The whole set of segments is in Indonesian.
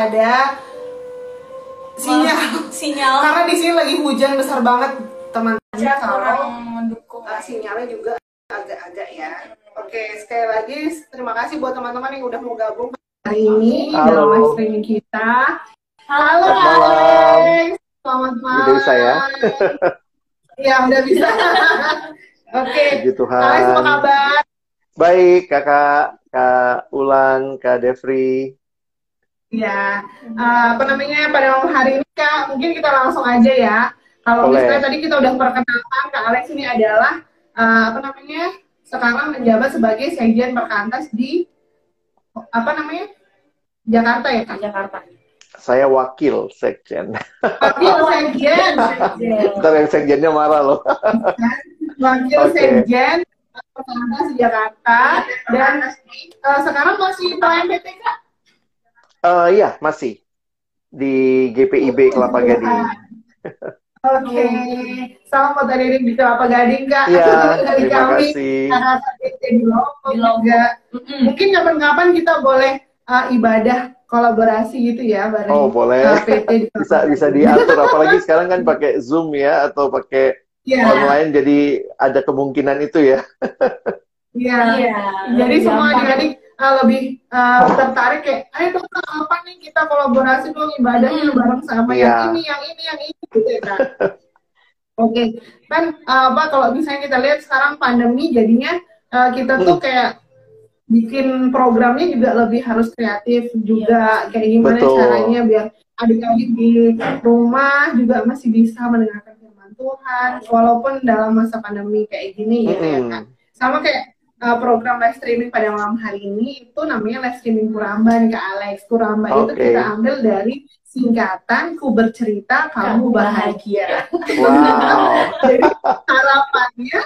pada sinyal. sinyal Karena di sini lagi hujan besar banget, teman-teman. aja Kalau kurang mendukung sinyalnya juga agak-agak ya. Oke, sekali lagi terima kasih buat teman-teman yang udah mau gabung hari ini Halo. dalam live streaming kita. Halo, Selamat malam. Alex. Selamat malam. Udah bisa ya? Iya, udah bisa. Oke. Puji Tuhan Alex, apa kabar? Baik kakak Kak Ulan, Kak Devri Ya, eh, apa namanya pada malam hari ini kak, mungkin kita langsung aja ya. Kalau misalnya tadi kita udah perkenalkan kak Alex ini adalah eh, apa namanya sekarang menjabat sebagai sekjen perkantas di apa namanya Jakarta ya kak. Jakarta. Saya wakil sekjen. Wakil sekjen, Ntar yang sekjennya marah loh. Wakil Oke. sekjen perkantas di Jakarta. Dan eh, sekarang masih pelayan PT Eh, Iya masih Di GPIB Kelapa Gading Oke, salam buat adik di Kelapa Gading kak. Iya Dari terima kami. kasih karena di Lombok Di Lombok. juga. Mm-mm. Mungkin kapan-kapan kita boleh uh, ibadah kolaborasi gitu ya bareng Oh boleh uh, PT di bisa bisa diatur apalagi sekarang kan pakai zoom ya atau pakai Iya, online jadi ada kemungkinan itu ya iya. iya Jadi lebih semua adik-adik uh, lebih uh, tertarik kayak, ayo dong apa nih kita kolaborasi dong ibadahnya Hmm. bareng sama Iya. yang ini, yang ini, yang ini gitu ya kan. Oke, kan uh, apa kalau misalnya kita lihat sekarang pandemi jadinya uh, kita tuh Hmm. kayak bikin programnya juga lebih harus kreatif juga kayak gimana Betul. caranya biar adik-adik di rumah juga masih bisa mendengarkan firman Tuhan walaupun dalam masa pandemi kayak gini gitu ya Mm-mm. kan sama kayak uh, program live streaming pada malam hari ini itu namanya live streaming Kuramba nih Kak Alex Kuramba itu Oke. kita ambil dari singkatan ku bercerita kamu bahagia Wow jadi harapannya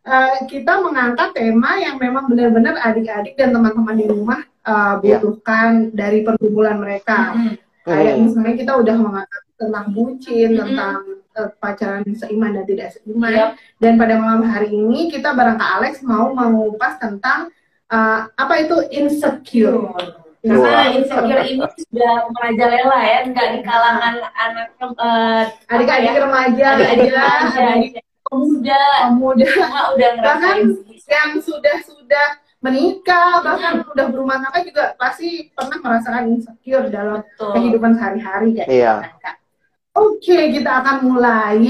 eh, kita mengangkat tema yang memang benar-benar adik-adik dan teman-teman di rumah eh, Iya. butuhkan dari pergumulan mereka. Kayak Hmm. misalnya kita udah mengangkat tentang bucin, Mm-mm. tentang eh, pacaran seiman dan tidak seiman. Iya. Dan pada malam hari ini kita bareng Kak Alex mau mengupas tentang eh, apa itu insecure. Karena Wow. insecure ini sudah merajalela ya, nggak di kalangan anak eh, Adik-adik ya, remaja, adik-adik remaja, adik pemuda, pemuda. udah Bahkan yang sudah sudah menikah bahkan udah berumah tangga juga pasti pernah merasakan insecure dalam Betul. kehidupan sehari-hari kayak Iya. gitu kan, Kak. Oke, kita akan mulai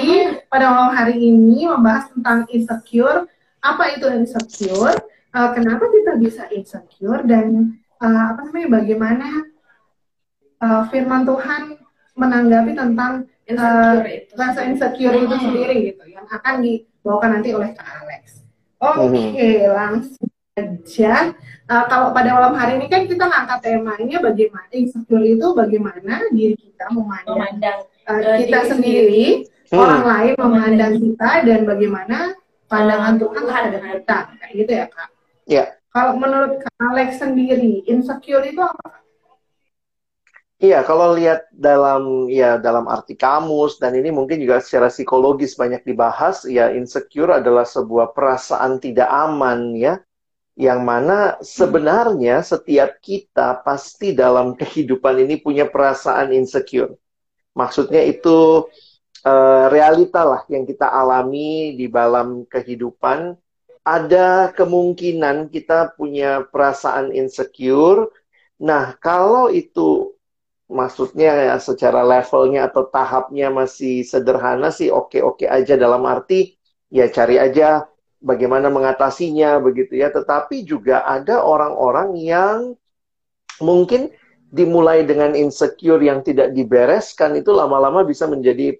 pada malam hari ini membahas tentang insecure. Apa itu insecure? Eh, kenapa kita bisa insecure dan eh, apa namanya bagaimana eh, firman Tuhan menanggapi tentang Insecure itu. rasa insecure itu Hmm. sendiri gitu yang akan dibawakan nanti oleh Kak Alex. Oke, langsung aja. Uh, kalau pada malam hari ini kan kita ngangkat temanya bagaimana insecure itu bagaimana diri kita memandang memandang uh, eh, kita diri sendiri, Hmm. orang lain memandang kita dan bagaimana pandangan Eh, Tuhan terhadap kita, kayak gitu ya kak. Iya. Kalau menurut Kak Alex sendiri, insecure itu apa? Iya, kalau lihat dalam ya dalam arti kamus dan ini mungkin juga secara psikologis banyak dibahas, ya insecure adalah sebuah perasaan tidak aman ya, yang mana sebenarnya setiap kita pasti dalam kehidupan ini punya perasaan insecure. Maksudnya itu eh, realita lah yang kita alami di dalam kehidupan. Ada kemungkinan kita punya perasaan insecure. Nah, kalau itu maksudnya ya secara levelnya atau tahapnya masih sederhana sih oke-oke aja dalam arti ya cari aja bagaimana mengatasinya begitu ya. Tetapi juga ada orang-orang yang mungkin dimulai dengan insecure yang tidak dibereskan itu lama-lama bisa menjadi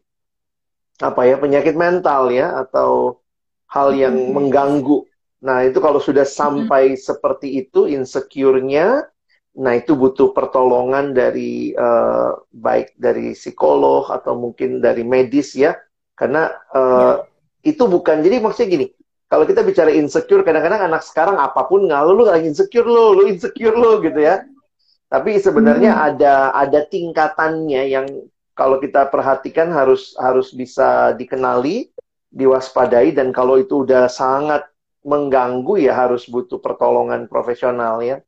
apa ya penyakit mental ya atau hal yang mengganggu Nah, itu kalau sudah sampai hmm. seperti itu insecure-nya, nah itu butuh pertolongan dari uh, baik dari psikolog atau mungkin dari medis ya. Karena uh, ya. itu bukan jadi maksudnya gini, kalau kita bicara insecure kadang-kadang anak sekarang apa pun ngalu lu lagi insecure lo, lu insecure lo gitu ya. Tapi sebenarnya hmm. ada ada tingkatannya yang kalau kita perhatikan harus harus bisa dikenali, diwaspadai dan kalau itu udah sangat mengganggu ya harus butuh pertolongan profesional ya.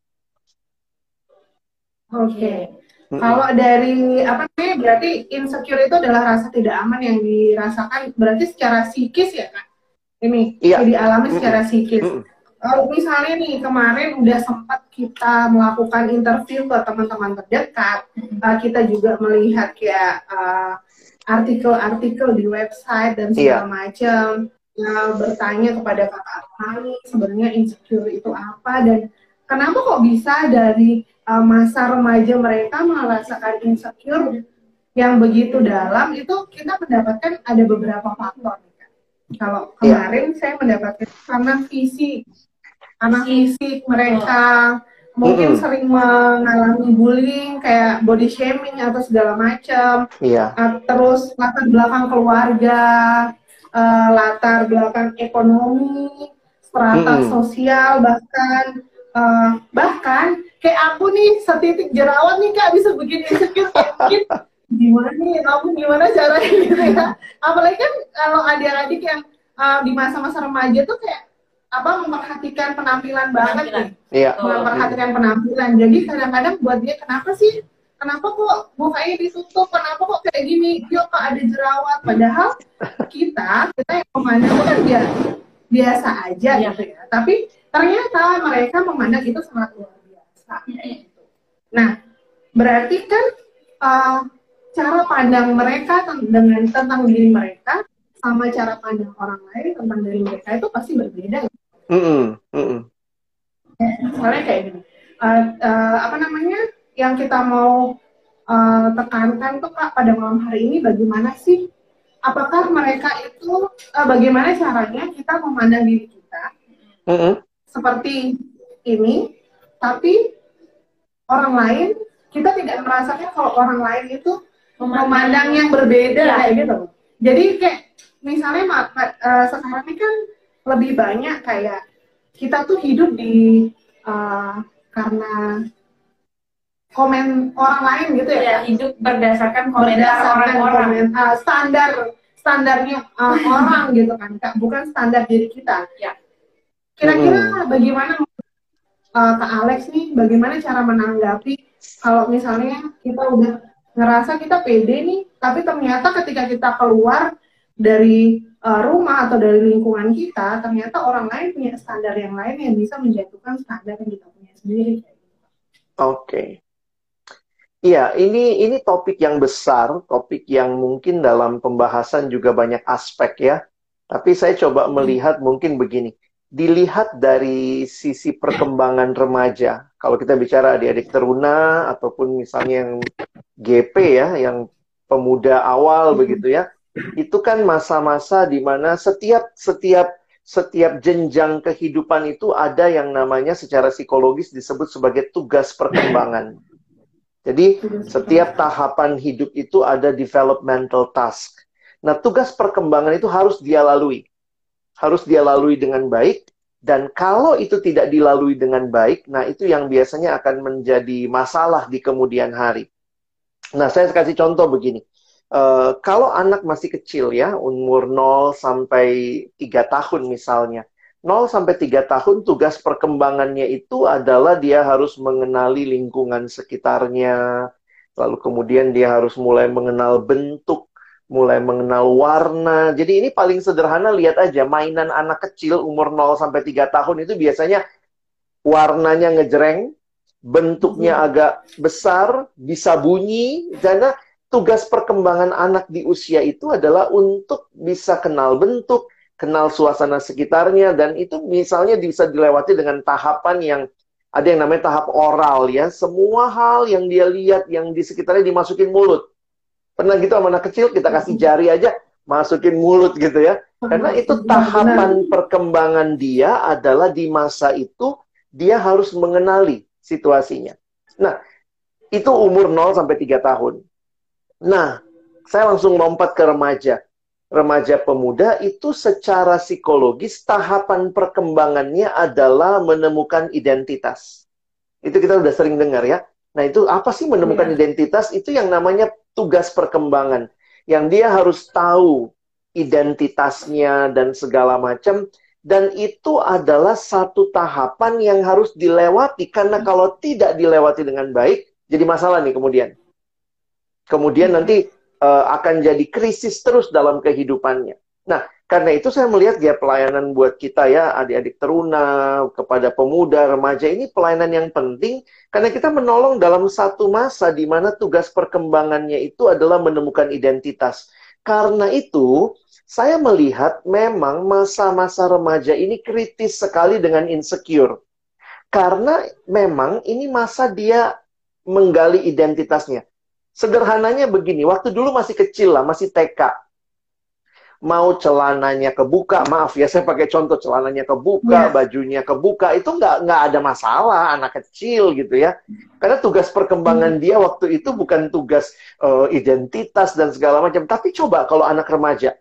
Oke. Okay. Mm -hmm. Kalau dari apa nih berarti insecure itu adalah rasa tidak aman yang dirasakan berarti secara psikis ya kak? Ini iya. dialami secara psikis. Mm -hmm. Kalau misalnya nih kemarin udah sempat kita melakukan interview ke teman-teman terdekat, -hmm. kita juga melihat kayak uh, artikel-artikel di website dan segala yeah. macam ya, bertanya kepada kakak kami sebenarnya insecure itu apa dan kenapa kok bisa dari uh, masa remaja mereka merasakan insecure yang begitu dalam itu kita mendapatkan ada beberapa faktor kalau iya. kemarin yeah. saya mendapatkan karena fisik karena fisik mereka mungkin mm -hmm. sering mengalami bullying kayak body shaming atau segala macam yeah. uh, terus latar belakang keluarga uh, latar belakang ekonomi, strata hmm. sosial, bahkan uh, bahkan kayak aku nih setitik jerawat nih kak bisa bikin insecure kayak mungkin gimana nih, kamu gimana caranya gitu ya. Apalagi kan kalau adik-adik yang uh, di masa-masa remaja tuh kayak apa memperhatikan penampilan banget nih, iya. memperhatikan penampilan. Jadi kadang-kadang buat dia kenapa sih? Kenapa kok mukanya ditutup? Kenapa kok kayak gini? Yuk kok ada jerawat? Padahal kita kita yang memandang kan dia biasa aja ya. gitu ya. tapi ternyata mereka memandang itu sangat luar biasa. Gitu. nah berarti kan uh, cara pandang mereka dengan tentang diri mereka sama cara pandang orang lain tentang diri mereka itu pasti berbeda mm -mm. Mm -mm. soalnya kayak gini uh, uh, apa namanya yang kita mau uh, tekankan tuh kak pada malam hari ini bagaimana sih? Apakah mereka itu uh, bagaimana caranya kita memandang diri kita mm -hmm. seperti ini, tapi orang lain kita tidak merasakan kalau orang lain itu memandang yang berbeda ya. kayak gitu. Jadi kayak misalnya uh, sekarang ini kan lebih banyak kayak kita tuh hidup di uh, karena komen orang lain gitu ya, ya hidup berdasarkan komentar orang-orang. uh, standar standarnya uh, orang gitu kan kak? Bukan standar diri kita. Ya kira-kira hmm. bagaimana uh, kak Alex nih? Bagaimana cara menanggapi kalau misalnya kita udah ngerasa kita pede nih tapi ternyata ketika kita keluar dari uh, rumah atau dari lingkungan kita ternyata orang lain punya standar yang lain yang bisa menjatuhkan standar yang kita punya sendiri Oke, okay. Iya, ini ini topik yang besar, topik yang mungkin dalam pembahasan juga banyak aspek ya. Tapi saya coba hmm. melihat mungkin begini. Dilihat dari sisi perkembangan remaja. Kalau kita bicara adik-adik teruna ataupun misalnya yang GP ya, yang pemuda awal hmm. begitu ya. Itu kan masa-masa di mana setiap setiap setiap jenjang kehidupan itu ada yang namanya secara psikologis disebut sebagai tugas perkembangan. Jadi setiap tahapan hidup itu ada developmental task. Nah, tugas perkembangan itu harus dia lalui. Harus dia lalui dengan baik dan kalau itu tidak dilalui dengan baik, nah itu yang biasanya akan menjadi masalah di kemudian hari. Nah, saya kasih contoh begini. Uh, kalau anak masih kecil ya, umur 0 sampai 3 tahun misalnya, 0 sampai 3 tahun tugas perkembangannya itu adalah dia harus mengenali lingkungan sekitarnya, lalu kemudian dia harus mulai mengenal bentuk, mulai mengenal warna. Jadi ini paling sederhana lihat aja mainan anak kecil umur 0 sampai 3 tahun itu biasanya warnanya ngejreng, bentuknya hmm. agak besar, bisa bunyi, karena tugas perkembangan anak di usia itu adalah untuk bisa kenal bentuk, kenal suasana sekitarnya dan itu misalnya bisa dilewati dengan tahapan yang ada yang namanya tahap oral ya. Semua hal yang dia lihat yang di sekitarnya dimasukin mulut. Pernah gitu sama anak kecil kita kasih jari aja masukin mulut gitu ya. Karena itu tahapan perkembangan dia adalah di masa itu dia harus mengenali situasinya. Nah, itu umur 0 sampai 3 tahun. Nah, saya langsung lompat ke remaja. Remaja pemuda itu secara psikologis tahapan perkembangannya adalah menemukan identitas. Itu kita udah sering dengar ya. Nah, itu apa sih menemukan yeah. identitas? Itu yang namanya tugas perkembangan. Yang dia harus tahu identitasnya dan segala macam dan itu adalah satu tahapan yang harus dilewati karena hmm. kalau tidak dilewati dengan baik jadi masalah nih kemudian kemudian nanti uh, akan jadi krisis terus dalam kehidupannya nah karena itu saya melihat ya pelayanan buat kita ya adik-adik teruna kepada pemuda remaja ini pelayanan yang penting karena kita menolong dalam satu masa di mana tugas perkembangannya itu adalah menemukan identitas karena itu, saya melihat memang masa-masa remaja ini kritis sekali dengan insecure. Karena memang ini masa dia menggali identitasnya. Sederhananya begini, waktu dulu masih kecil lah, masih TK mau celananya kebuka, maaf ya saya pakai contoh celananya kebuka, yeah. bajunya kebuka, itu nggak nggak ada masalah anak kecil gitu ya. Karena tugas perkembangan hmm. dia waktu itu bukan tugas uh, identitas dan segala macam, tapi coba kalau anak remaja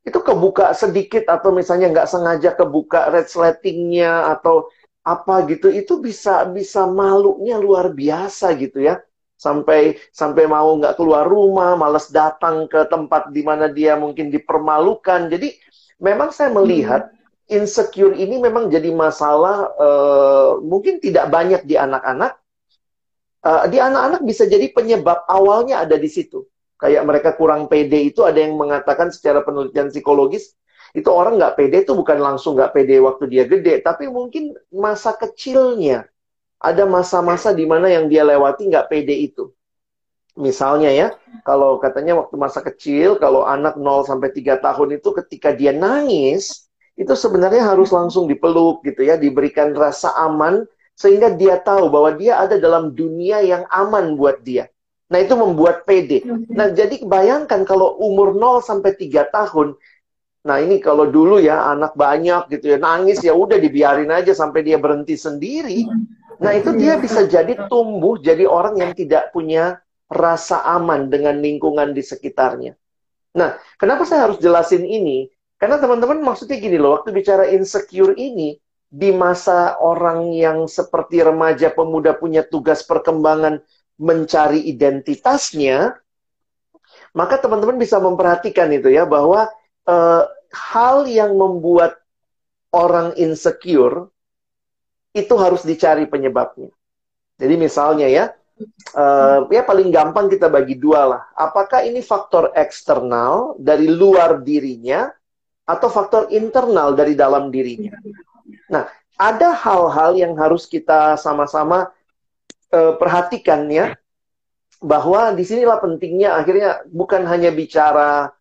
itu kebuka sedikit atau misalnya nggak sengaja kebuka red sletingnya atau apa gitu, itu bisa bisa malunya luar biasa gitu ya sampai sampai mau nggak keluar rumah, males datang ke tempat di mana dia mungkin dipermalukan. Jadi memang saya melihat insecure ini memang jadi masalah uh, mungkin tidak banyak di anak-anak. Uh, di anak-anak bisa jadi penyebab awalnya ada di situ. Kayak mereka kurang pede itu ada yang mengatakan secara penelitian psikologis itu orang nggak pede itu bukan langsung nggak pede waktu dia gede, tapi mungkin masa kecilnya ada masa-masa di mana yang dia lewati nggak pede itu. Misalnya ya, kalau katanya waktu masa kecil, kalau anak 0 sampai 3 tahun itu ketika dia nangis, itu sebenarnya harus langsung dipeluk gitu ya, diberikan rasa aman sehingga dia tahu bahwa dia ada dalam dunia yang aman buat dia. Nah, itu membuat pede. Nah, jadi bayangkan kalau umur 0 sampai 3 tahun, Nah ini kalau dulu ya anak banyak gitu ya nangis ya udah dibiarin aja sampai dia berhenti sendiri. Nah, itu dia bisa jadi tumbuh jadi orang yang tidak punya rasa aman dengan lingkungan di sekitarnya. Nah, kenapa saya harus jelasin ini? Karena teman-teman maksudnya gini loh, waktu bicara insecure ini, di masa orang yang seperti remaja pemuda punya tugas perkembangan mencari identitasnya, maka teman-teman bisa memperhatikan itu ya, bahwa uh, hal yang membuat orang insecure itu harus dicari penyebabnya. Jadi misalnya ya, uh, ya paling gampang kita bagi dua lah. Apakah ini faktor eksternal dari luar dirinya atau faktor internal dari dalam dirinya? Nah, ada hal-hal yang harus kita sama-sama uh, perhatikan ya, bahwa di sinilah pentingnya akhirnya bukan hanya bicara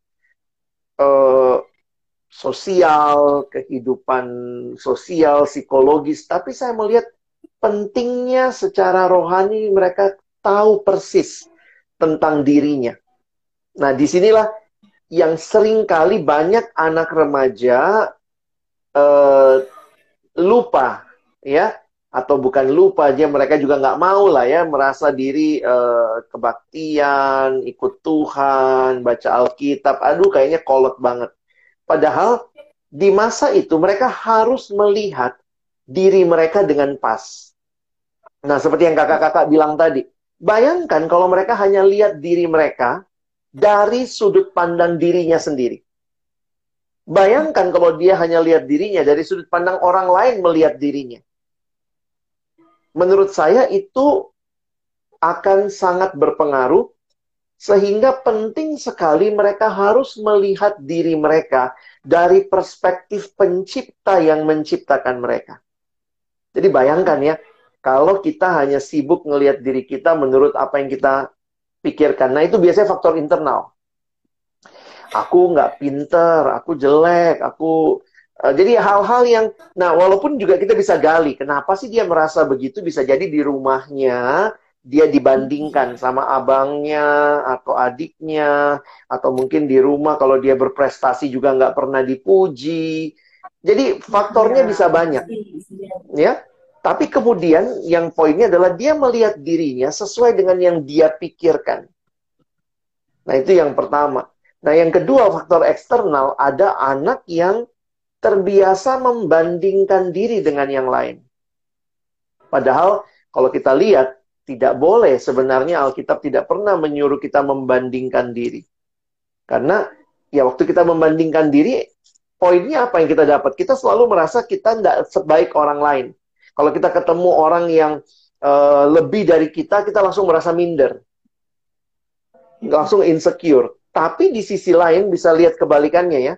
uh, sosial, kehidupan sosial, psikologis, tapi saya melihat pentingnya secara rohani mereka tahu persis tentang dirinya. Nah, di sinilah yang sering kali banyak anak remaja uh, lupa, ya, atau bukan lupa aja mereka juga nggak mau lah ya merasa diri uh, kebaktian, ikut Tuhan, baca Alkitab, aduh kayaknya kolot banget. Padahal di masa itu mereka harus melihat diri mereka dengan pas. Nah, seperti yang kakak-kakak bilang tadi, bayangkan kalau mereka hanya lihat diri mereka dari sudut pandang dirinya sendiri. Bayangkan kalau dia hanya lihat dirinya dari sudut pandang orang lain melihat dirinya. Menurut saya itu akan sangat berpengaruh sehingga penting sekali mereka harus melihat diri mereka dari perspektif pencipta yang menciptakan mereka. Jadi bayangkan ya, kalau kita hanya sibuk ngelihat diri kita menurut apa yang kita pikirkan. Nah itu biasanya faktor internal. Aku nggak pinter, aku jelek, aku uh, jadi hal-hal yang, nah walaupun juga kita bisa gali, kenapa sih dia merasa begitu? Bisa jadi di rumahnya dia dibandingkan sama abangnya atau adiknya atau mungkin di rumah kalau dia berprestasi juga nggak pernah dipuji. Jadi faktornya bisa banyak, ya. Tapi kemudian yang poinnya adalah dia melihat dirinya sesuai dengan yang dia pikirkan. Nah itu yang pertama. Nah yang kedua faktor eksternal ada anak yang terbiasa membandingkan diri dengan yang lain. Padahal kalau kita lihat tidak boleh sebenarnya Alkitab tidak pernah menyuruh kita membandingkan diri. Karena ya waktu kita membandingkan diri, poinnya apa yang kita dapat? Kita selalu merasa kita tidak sebaik orang lain. Kalau kita ketemu orang yang uh, lebih dari kita, kita langsung merasa minder. Langsung insecure. Tapi di sisi lain bisa lihat kebalikannya ya.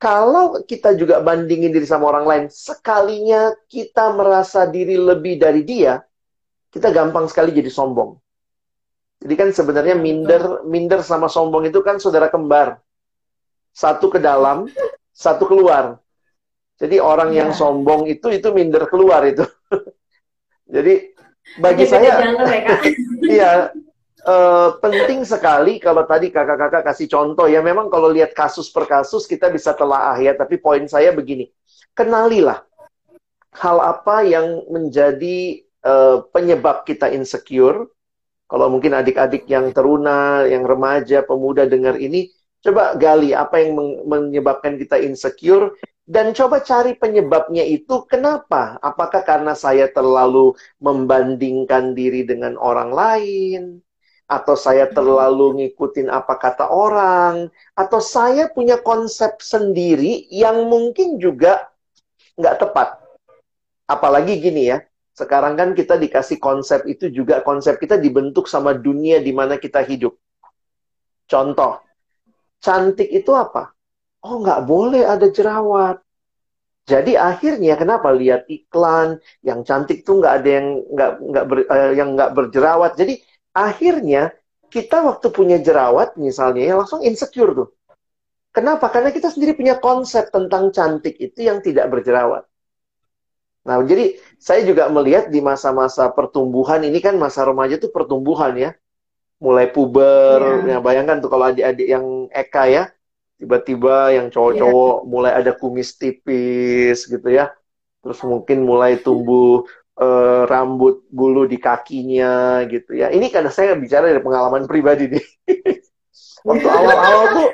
Kalau kita juga bandingin diri sama orang lain, sekalinya kita merasa diri lebih dari dia, kita gampang sekali jadi sombong. Jadi kan sebenarnya minder, minder sama sombong itu kan saudara kembar. Satu ke dalam, satu keluar. Jadi orang ya. yang iya. sombong itu itu minder keluar itu. Jadi bagi Jadi saya, ya, iya uh, penting sekali kalau tadi kakak-kakak kasih contoh ya. Memang kalau lihat kasus per kasus kita bisa telaah ya. Tapi poin saya begini, kenalilah hal apa yang menjadi uh, penyebab kita insecure. Kalau mungkin adik-adik yang teruna, yang remaja, pemuda dengar ini, coba gali apa yang menyebabkan kita insecure dan coba cari penyebabnya itu kenapa? Apakah karena saya terlalu membandingkan diri dengan orang lain? Atau saya terlalu ngikutin apa kata orang? Atau saya punya konsep sendiri yang mungkin juga nggak tepat? Apalagi gini ya, sekarang kan kita dikasih konsep itu juga konsep kita dibentuk sama dunia di mana kita hidup. Contoh, cantik itu apa? Oh, nggak boleh ada jerawat. Jadi akhirnya kenapa lihat iklan yang cantik tuh nggak ada yang nggak nggak ber, uh, yang nggak berjerawat. Jadi akhirnya kita waktu punya jerawat misalnya ya langsung insecure tuh. Kenapa? Karena kita sendiri punya konsep tentang cantik itu yang tidak berjerawat. Nah, jadi saya juga melihat di masa-masa pertumbuhan ini kan masa remaja itu pertumbuhan ya. Mulai puber, yeah. ya bayangkan tuh kalau adik-adik yang Eka ya, tiba-tiba yang cowok-cowok yeah. mulai ada kumis tipis gitu ya. Terus mungkin mulai tumbuh uh, rambut bulu di kakinya gitu ya. Ini karena saya bicara dari pengalaman pribadi nih. Waktu awal-awal tuh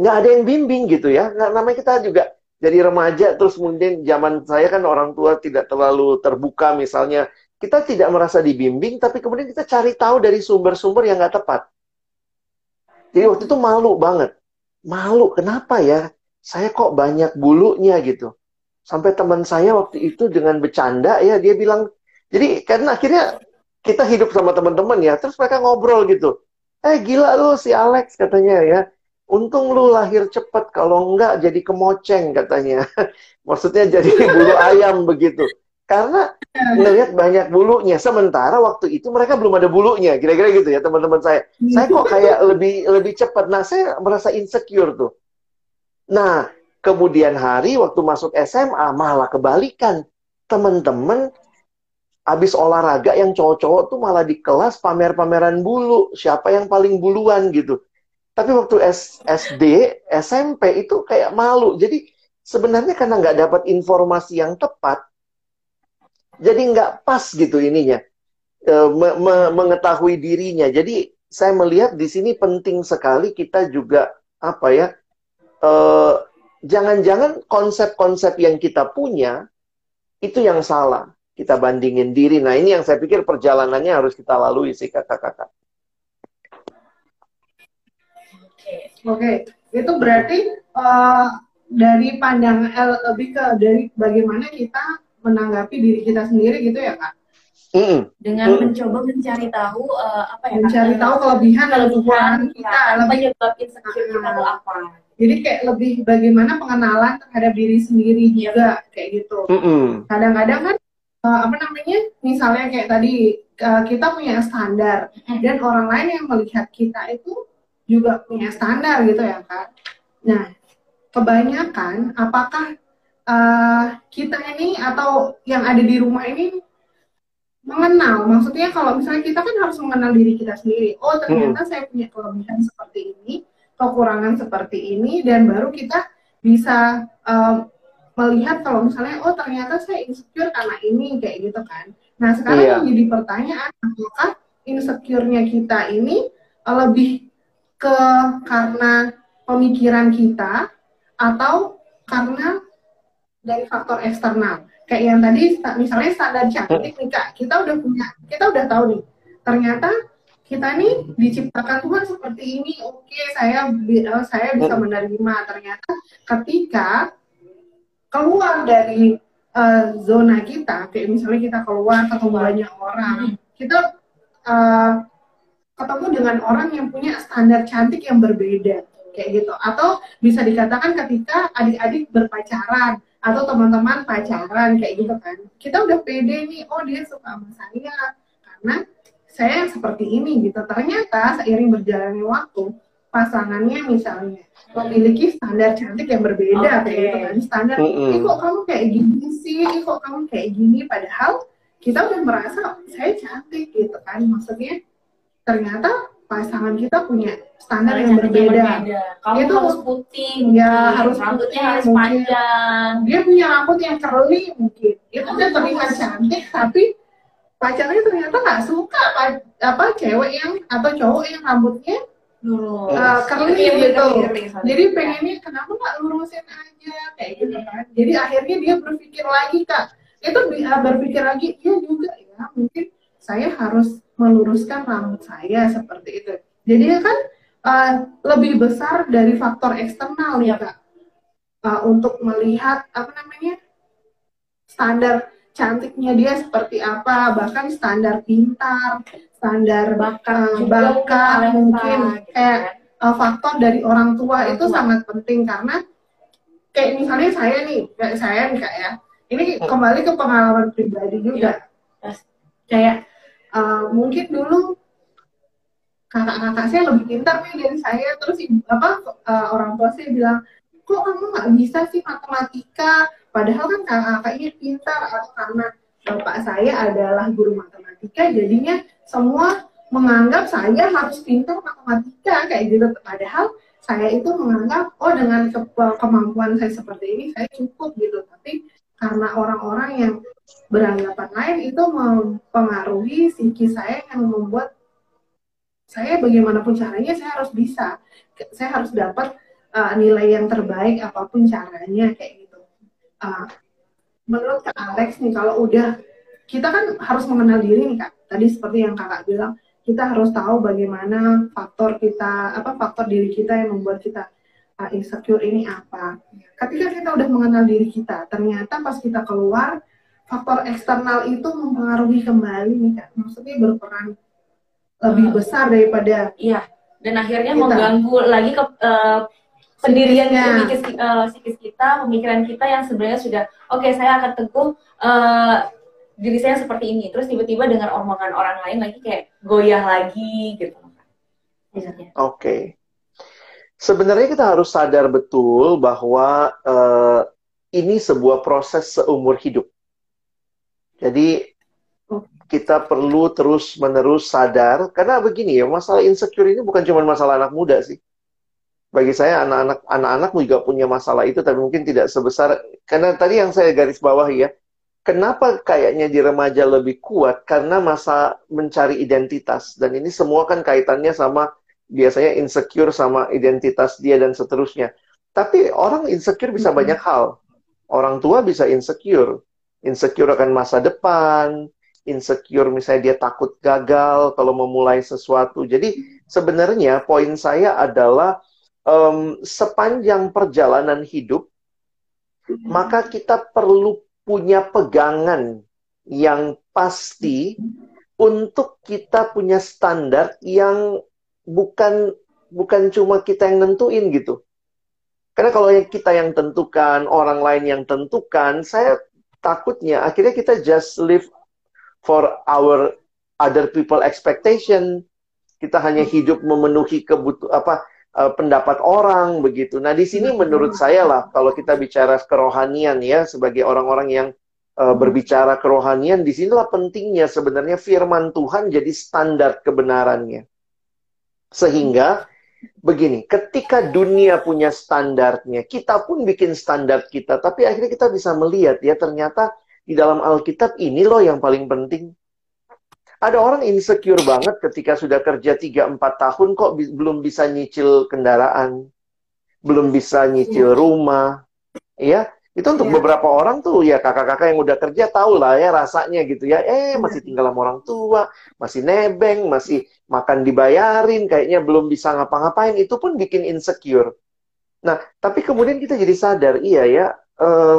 nggak ada yang bimbing gitu ya. Nggak, namanya kita juga jadi remaja terus mungkin zaman saya kan orang tua tidak terlalu terbuka misalnya kita tidak merasa dibimbing tapi kemudian kita cari tahu dari sumber-sumber yang nggak tepat jadi waktu itu malu banget malu kenapa ya saya kok banyak bulunya gitu sampai teman saya waktu itu dengan bercanda ya dia bilang jadi karena akhirnya kita hidup sama teman-teman ya terus mereka ngobrol gitu eh gila lu si Alex katanya ya Untung lu lahir cepat, kalau enggak jadi kemoceng katanya. Maksudnya jadi bulu ayam begitu. Karena melihat banyak bulunya. Sementara waktu itu mereka belum ada bulunya. Kira-kira gitu ya teman-teman saya. Saya kok kayak lebih lebih cepat. Nah saya merasa insecure tuh. Nah kemudian hari waktu masuk SMA malah kebalikan. Teman-teman habis olahraga yang cowok-cowok tuh malah di kelas pamer-pameran bulu. Siapa yang paling buluan gitu. Tapi waktu S SD, SMP itu kayak malu. Jadi sebenarnya karena nggak dapat informasi yang tepat, jadi nggak pas gitu ininya e, me me mengetahui dirinya. Jadi saya melihat di sini penting sekali kita juga apa ya, e, jangan-jangan konsep-konsep yang kita punya itu yang salah. Kita bandingin diri. Nah ini yang saya pikir perjalanannya harus kita lalui sih kakak-kakak. Oke, okay. itu berarti uh, dari pandang L lebih ke dari bagaimana kita menanggapi diri kita sendiri gitu ya kak? Mm. Dengan mm. mencoba mencari tahu uh, apa ya? Mencari tahu kelebihan dan kekurangan kita, apa penyebab insecure kita itu apa? Jadi kayak lebih bagaimana pengenalan terhadap diri sendiri juga kayak gitu. Kadang-kadang kan uh, apa namanya? Misalnya kayak tadi uh, kita punya standar dan orang lain yang melihat kita itu juga punya standar gitu ya kak. Nah kebanyakan apakah uh, kita ini atau yang ada di rumah ini mengenal. Maksudnya kalau misalnya kita kan harus mengenal diri kita sendiri. Oh ternyata hmm. saya punya kelebihan seperti ini, kekurangan seperti ini, dan baru kita bisa um, melihat kalau misalnya oh ternyata saya insecure karena ini kayak gitu kan. Nah sekarang yang jadi pertanyaan apakah insecure-nya kita ini lebih ke karena pemikiran kita atau karena dari faktor eksternal kayak yang tadi misalnya standar cantik nih kak kita udah punya kita udah tahu nih ternyata kita nih diciptakan Tuhan seperti ini oke okay, saya uh, saya bisa menerima. Ternyata ketika keluar dari uh, zona kita kayak misalnya kita keluar ketemu banyak orang kita uh, ketemu dengan orang yang punya standar cantik yang berbeda kayak gitu. Atau bisa dikatakan ketika adik-adik berpacaran atau teman-teman pacaran kayak gitu kan. Kita udah pede nih oh dia suka sama saya karena saya seperti ini gitu ternyata seiring berjalannya waktu pasangannya misalnya memiliki standar cantik yang berbeda okay. kayak gitu kan standar mm -hmm. kok kamu kayak gini sih kok kamu kayak gini padahal kita udah merasa saya cantik gitu kan maksudnya ternyata pasangan kita punya standar yang berbeda. berbeda. Kamu itu harus putih, ya harus rambutnya harus panjang. Dia punya rambut yang curly mungkin. Itu udah terlihat cantik, tapi pacarnya ternyata nggak suka apa cewek yang atau cowok yang rambutnya Oh, uh, curly gitu. Jadi pengennya kenapa nggak lurusin aja kayak gitu kan. Jadi akhirnya dia berpikir lagi kak. Itu berpikir lagi, iya juga ya mungkin saya harus meluruskan rambut saya seperti itu. Jadi kan uh, lebih besar dari faktor eksternal ya kak uh, untuk melihat apa namanya standar cantiknya dia seperti apa bahkan standar pintar standar bakat uh, bakat mungkin gitu kayak uh, faktor dari orang tua orang itu tua. sangat penting karena kayak misalnya saya nih kayak saya nih kak ya. Ini kembali ke pengalaman pribadi juga. Ya. kayak uh, mungkin dulu kakak-kakak saya lebih pintar nih dari saya. Terus apa uh, orang tua saya bilang kok kamu nggak bisa sih matematika? Padahal kan kakak-kakaknya pintar atau karena bapak saya adalah guru matematika jadinya semua menganggap saya harus pintar matematika kayak gitu. Padahal saya itu menganggap oh dengan ke kemampuan saya seperti ini saya cukup gitu. Tapi karena orang-orang yang beranggapan lain itu mempengaruhi psikis saya yang membuat saya bagaimanapun caranya saya harus bisa saya harus dapat uh, nilai yang terbaik apa pun caranya kayak gitu. Uh, menurut kak Alex nih kalau udah kita kan harus mengenal diri nih kak. Tadi seperti yang kakak bilang kita harus tahu bagaimana faktor kita apa faktor diri kita yang membuat kita uh, insecure ini apa. Ketika kita udah mengenal diri kita ternyata pas kita keluar faktor eksternal itu mempengaruhi kembali nih kak. Maksudnya berperan lebih hmm. besar daripada iya. Dan akhirnya kita. mengganggu lagi ke uh, pendirian psikis, uh, psikis kita pemikiran kita yang sebenarnya sudah oke okay, saya akan teguh uh, diri saya seperti ini. Terus tiba-tiba dengar omongan orang lain lagi kayak goyah lagi gitu. Oke. Okay. sebenarnya kita harus sadar betul bahwa uh, ini sebuah proses seumur hidup. Jadi kita perlu terus-menerus sadar. Karena begini ya masalah insecure ini bukan cuma masalah anak muda sih bagi saya anak-anak anak-anak juga punya masalah itu tapi mungkin tidak sebesar. Karena tadi yang saya garis bawah ya kenapa kayaknya di remaja lebih kuat? Karena masa mencari identitas. Dan ini semua kan kaitannya sama biasanya insecure sama identitas dia dan seterusnya. Tapi orang insecure bisa banyak hal. Orang tua bisa insecure. Insecure akan masa depan. Insecure misalnya dia takut gagal kalau memulai sesuatu. Jadi sebenarnya poin saya adalah um, sepanjang perjalanan hidup hmm. maka kita perlu punya pegangan yang pasti untuk kita punya standar yang bukan bukan cuma kita yang nentuin gitu. Karena kalau kita yang tentukan, orang lain yang tentukan, saya takutnya akhirnya kita just live for our other people expectation. Kita hanya hidup memenuhi kebutuh apa uh, pendapat orang begitu. Nah, di sini hmm. menurut saya lah kalau kita bicara kerohanian ya sebagai orang-orang yang uh, berbicara kerohanian, di sinilah pentingnya sebenarnya firman Tuhan jadi standar kebenarannya. Sehingga begini, ketika dunia punya standarnya, kita pun bikin standar kita, tapi akhirnya kita bisa melihat ya ternyata di dalam Alkitab ini loh yang paling penting. Ada orang insecure banget ketika sudah kerja 3-4 tahun kok bi belum bisa nyicil kendaraan, belum bisa nyicil iya. rumah, ya itu untuk ya. beberapa orang tuh ya kakak-kakak yang udah kerja tahu lah ya rasanya gitu ya. Eh iya. masih tinggal sama orang tua, masih nebeng, masih makan dibayarin, kayaknya belum bisa ngapa-ngapain. Itu pun bikin insecure. Nah, tapi kemudian kita jadi sadar, iya ya, eh,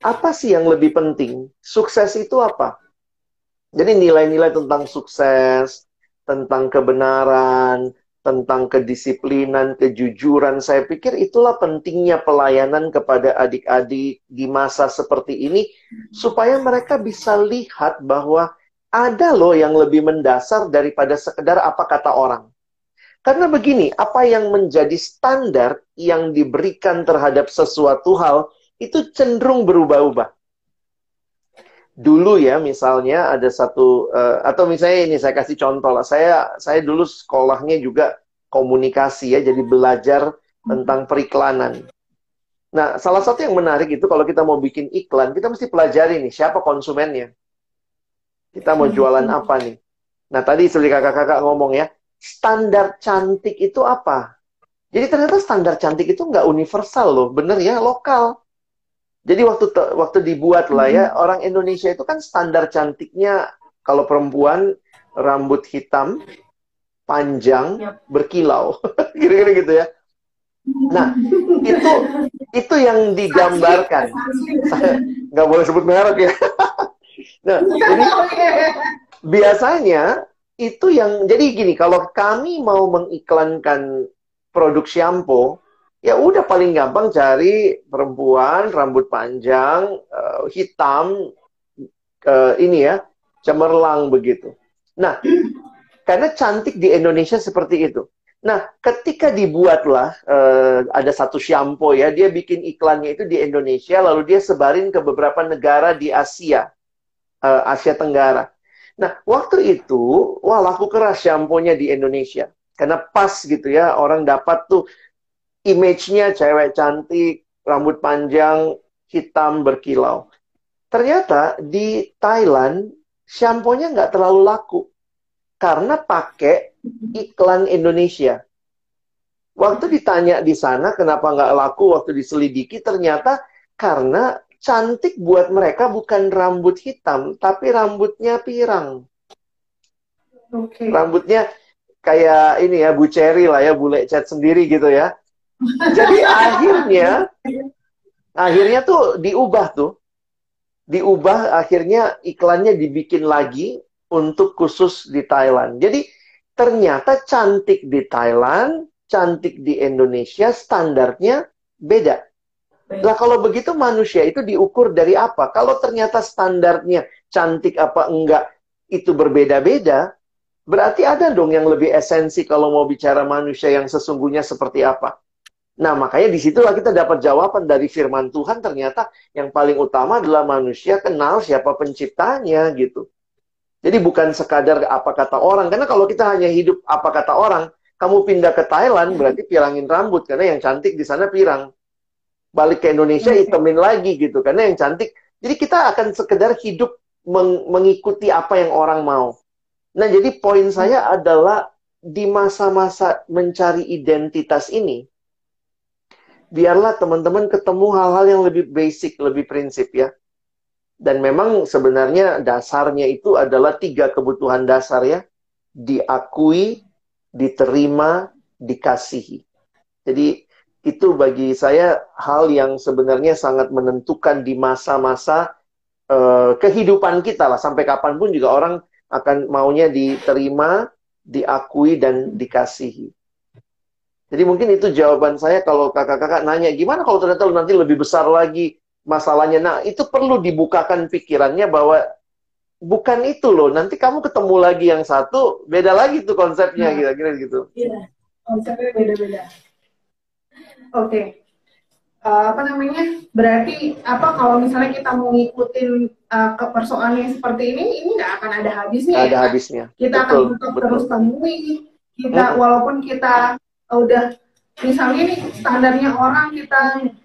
apa sih yang lebih penting? Sukses itu apa? Jadi nilai-nilai tentang sukses, tentang kebenaran, tentang kedisiplinan, kejujuran. Saya pikir itulah pentingnya pelayanan kepada adik-adik di masa seperti ini, supaya mereka bisa lihat bahwa ada loh yang lebih mendasar daripada sekedar apa kata orang. Karena begini, apa yang menjadi standar yang diberikan terhadap sesuatu hal itu cenderung berubah-ubah dulu ya misalnya ada satu uh, atau misalnya ini saya kasih contoh lah saya saya dulu sekolahnya juga komunikasi ya jadi belajar tentang periklanan. Nah salah satu yang menarik itu kalau kita mau bikin iklan kita mesti pelajari nih siapa konsumennya. Kita mau jualan hmm. apa nih? Nah tadi seperti kakak-kakak ngomong ya standar cantik itu apa? Jadi ternyata standar cantik itu nggak universal loh, bener ya lokal. Jadi waktu waktu dibuat lah ya, hmm. orang Indonesia itu kan standar cantiknya kalau perempuan rambut hitam, panjang, yep. berkilau. Kira-kira gitu ya. Nah, itu itu yang digambarkan. Nggak boleh sebut merek ya. nah, jadi biasanya itu yang jadi gini, kalau kami mau mengiklankan produk shampoo, ya udah paling gampang cari perempuan rambut panjang uh, hitam uh, ini ya cemerlang begitu. Nah, karena cantik di Indonesia seperti itu. Nah, ketika dibuatlah uh, ada satu shampoo ya, dia bikin iklannya itu di Indonesia, lalu dia sebarin ke beberapa negara di Asia, uh, Asia Tenggara. Nah, waktu itu, wah laku keras shampoo-nya di Indonesia. Karena pas gitu ya, orang dapat tuh image-nya cewek cantik, rambut panjang, hitam, berkilau. Ternyata di Thailand, shampoo-nya nggak terlalu laku. Karena pakai iklan Indonesia. Waktu ditanya di sana kenapa nggak laku waktu diselidiki, ternyata karena cantik buat mereka bukan rambut hitam, tapi rambutnya pirang. Okay. Rambutnya kayak ini ya, Bu Cherry lah ya, bule cat sendiri gitu ya. Jadi akhirnya akhirnya tuh diubah tuh. Diubah akhirnya iklannya dibikin lagi untuk khusus di Thailand. Jadi ternyata cantik di Thailand, cantik di Indonesia standarnya beda. Lah kalau begitu manusia itu diukur dari apa? Kalau ternyata standarnya cantik apa enggak itu berbeda-beda, berarti ada dong yang lebih esensi kalau mau bicara manusia yang sesungguhnya seperti apa. Nah, makanya di situlah kita dapat jawaban dari firman Tuhan. Ternyata yang paling utama adalah manusia kenal siapa penciptanya gitu. Jadi bukan sekadar apa kata orang. Karena kalau kita hanya hidup apa kata orang, kamu pindah ke Thailand berarti pirangin rambut. Karena yang cantik di sana pirang. Balik ke Indonesia hitamin lagi gitu. Karena yang cantik. Jadi kita akan sekedar hidup meng mengikuti apa yang orang mau. Nah, jadi poin saya adalah di masa-masa mencari identitas ini, biarlah teman-teman ketemu hal-hal yang lebih basic, lebih prinsip ya. Dan memang sebenarnya dasarnya itu adalah tiga kebutuhan dasar ya. Diakui, diterima, dikasihi. Jadi itu bagi saya hal yang sebenarnya sangat menentukan di masa-masa uh, kehidupan kita lah. Sampai kapan pun juga orang akan maunya diterima, diakui, dan dikasihi. Jadi mungkin itu jawaban saya kalau kakak-kakak nanya, gimana kalau ternyata nanti lebih besar lagi masalahnya. Nah, itu perlu dibukakan pikirannya bahwa bukan itu loh. Nanti kamu ketemu lagi yang satu, beda lagi tuh konsepnya, nah, kira-kira gitu. Iya, konsepnya beda-beda. Oke. Okay. uh, apa namanya berarti apa kalau misalnya kita mau ngikutin uh, ke persoalan yang seperti ini ini nggak akan ada habisnya ada ya, habisnya kita betul, akan tetap terus temui kita hmm. walaupun kita udah misalnya nih standarnya orang kita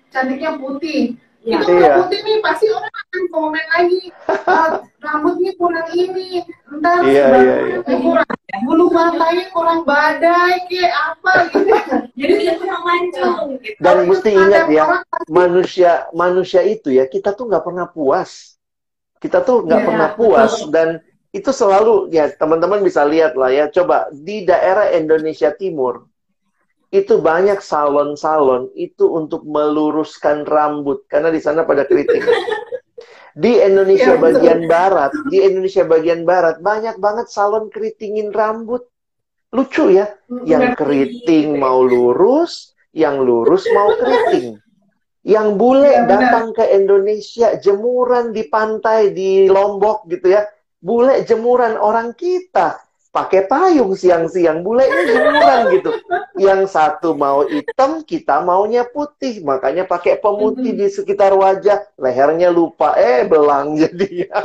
cantiknya putih Ya. Itu iya. rambut ini pasti orang akan komen lagi. Uh, rambutnya kurang ini, entar iya, iya, iya. kurang bulu matanya kurang badai kayak apa gitu. Jadi tidak kurang mancung. Gitu. Dan mesti ingat ya, manusia manusia itu ya kita tuh nggak pernah puas. Kita tuh nggak yeah, pernah puas betul. dan itu selalu ya teman-teman bisa lihat lah ya. Coba di daerah Indonesia Timur itu banyak salon-salon itu untuk meluruskan rambut karena di sana pada kritik. Di Indonesia ya, bagian barat, di Indonesia bagian barat banyak banget salon keritingin rambut. Lucu ya, yang keriting mau lurus, yang lurus mau keriting. Yang bule ya, datang ke Indonesia jemuran di pantai di Lombok gitu ya. Bule jemuran orang kita pakai payung siang-siang bulenya jemuran gitu. Yang satu mau hitam kita maunya putih. Makanya pakai pemutih di sekitar wajah. Lehernya lupa eh belang jadinya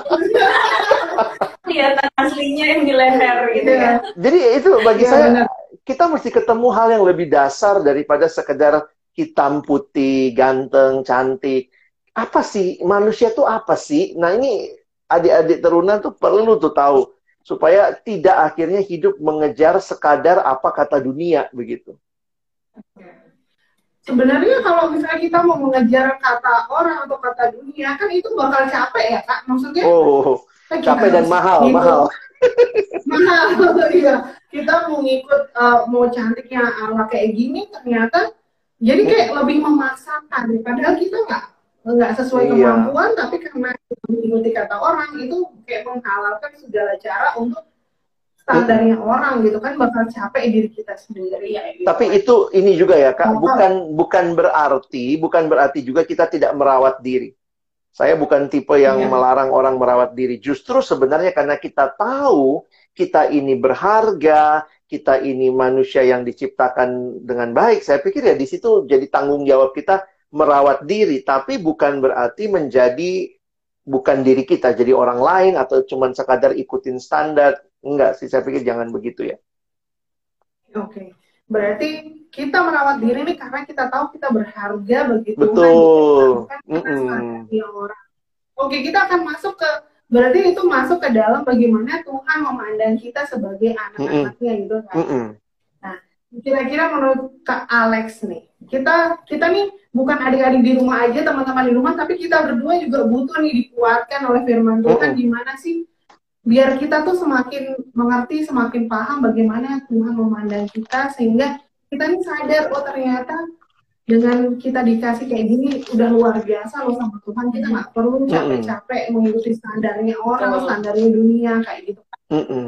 kelihatan aslinya yang di leher gitu ya. Jadi itu bagi ya, saya benar. kita mesti ketemu hal yang lebih dasar daripada sekedar hitam putih ganteng cantik. Apa sih? Manusia tuh apa sih? Nah ini adik-adik terunan tuh perlu tuh tahu supaya tidak akhirnya hidup mengejar sekadar apa kata dunia begitu. Sebenarnya kalau misalnya kita mau mengejar kata orang atau kata dunia kan itu bakal capek ya kak. Maksudnya? Oh, capek dan mahal, gitu. mahal. mahal, iya. Kita mau ngikut uh, mau cantiknya ala kayak gini ternyata jadi kayak lebih memaksakan. Padahal kita nggak nggak sesuai iya. kemampuan tapi karena mengikuti kata orang itu kayak menghalalkan segala cara untuk standarnya orang gitu kan bakal capek diri kita sendiri ya gitu. tapi itu ini juga ya kak bukan bukan berarti bukan berarti juga kita tidak merawat diri saya bukan tipe yang iya. melarang orang merawat diri justru sebenarnya karena kita tahu kita ini berharga kita ini manusia yang diciptakan dengan baik saya pikir ya di situ jadi tanggung jawab kita merawat diri, tapi bukan berarti menjadi bukan diri kita, jadi orang lain atau cuma sekadar ikutin standar. Enggak sih, saya pikir jangan begitu ya. Oke, okay. berarti kita merawat diri ini karena kita tahu kita berharga begitu. Betul. Kan, mm -mm. orang. Oke, kita akan masuk ke berarti itu masuk ke dalam bagaimana Tuhan memandang kita sebagai anak-anaknya gitu kan. Mm -mm. Nah, kira-kira menurut Kak Alex nih, kita kita nih bukan adik-adik di rumah aja teman-teman di rumah tapi kita berdua juga butuh nih dikuatkan oleh firman Tuhan gimana sih biar kita tuh semakin mengerti semakin paham bagaimana Tuhan memandang kita sehingga kita nih sadar oh ternyata dengan kita dikasih kayak gini udah luar biasa loh sama Tuhan. Kita nggak perlu capek-capek mengikuti standarnya orang oh. standarnya dunia kayak gitu. Mm -mm.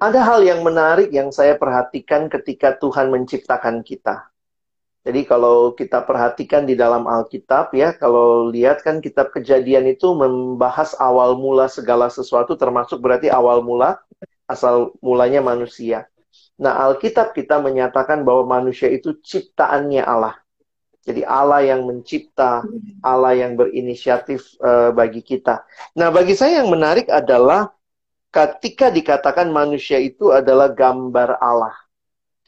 ada hal yang menarik yang saya perhatikan ketika Tuhan menciptakan kita jadi kalau kita perhatikan di dalam Alkitab ya, kalau lihat kan kitab kejadian itu membahas awal mula segala sesuatu termasuk berarti awal mula asal mulanya manusia. Nah, Alkitab kita menyatakan bahwa manusia itu ciptaannya Allah. Jadi Allah yang mencipta, Allah yang berinisiatif uh, bagi kita. Nah, bagi saya yang menarik adalah ketika dikatakan manusia itu adalah gambar Allah.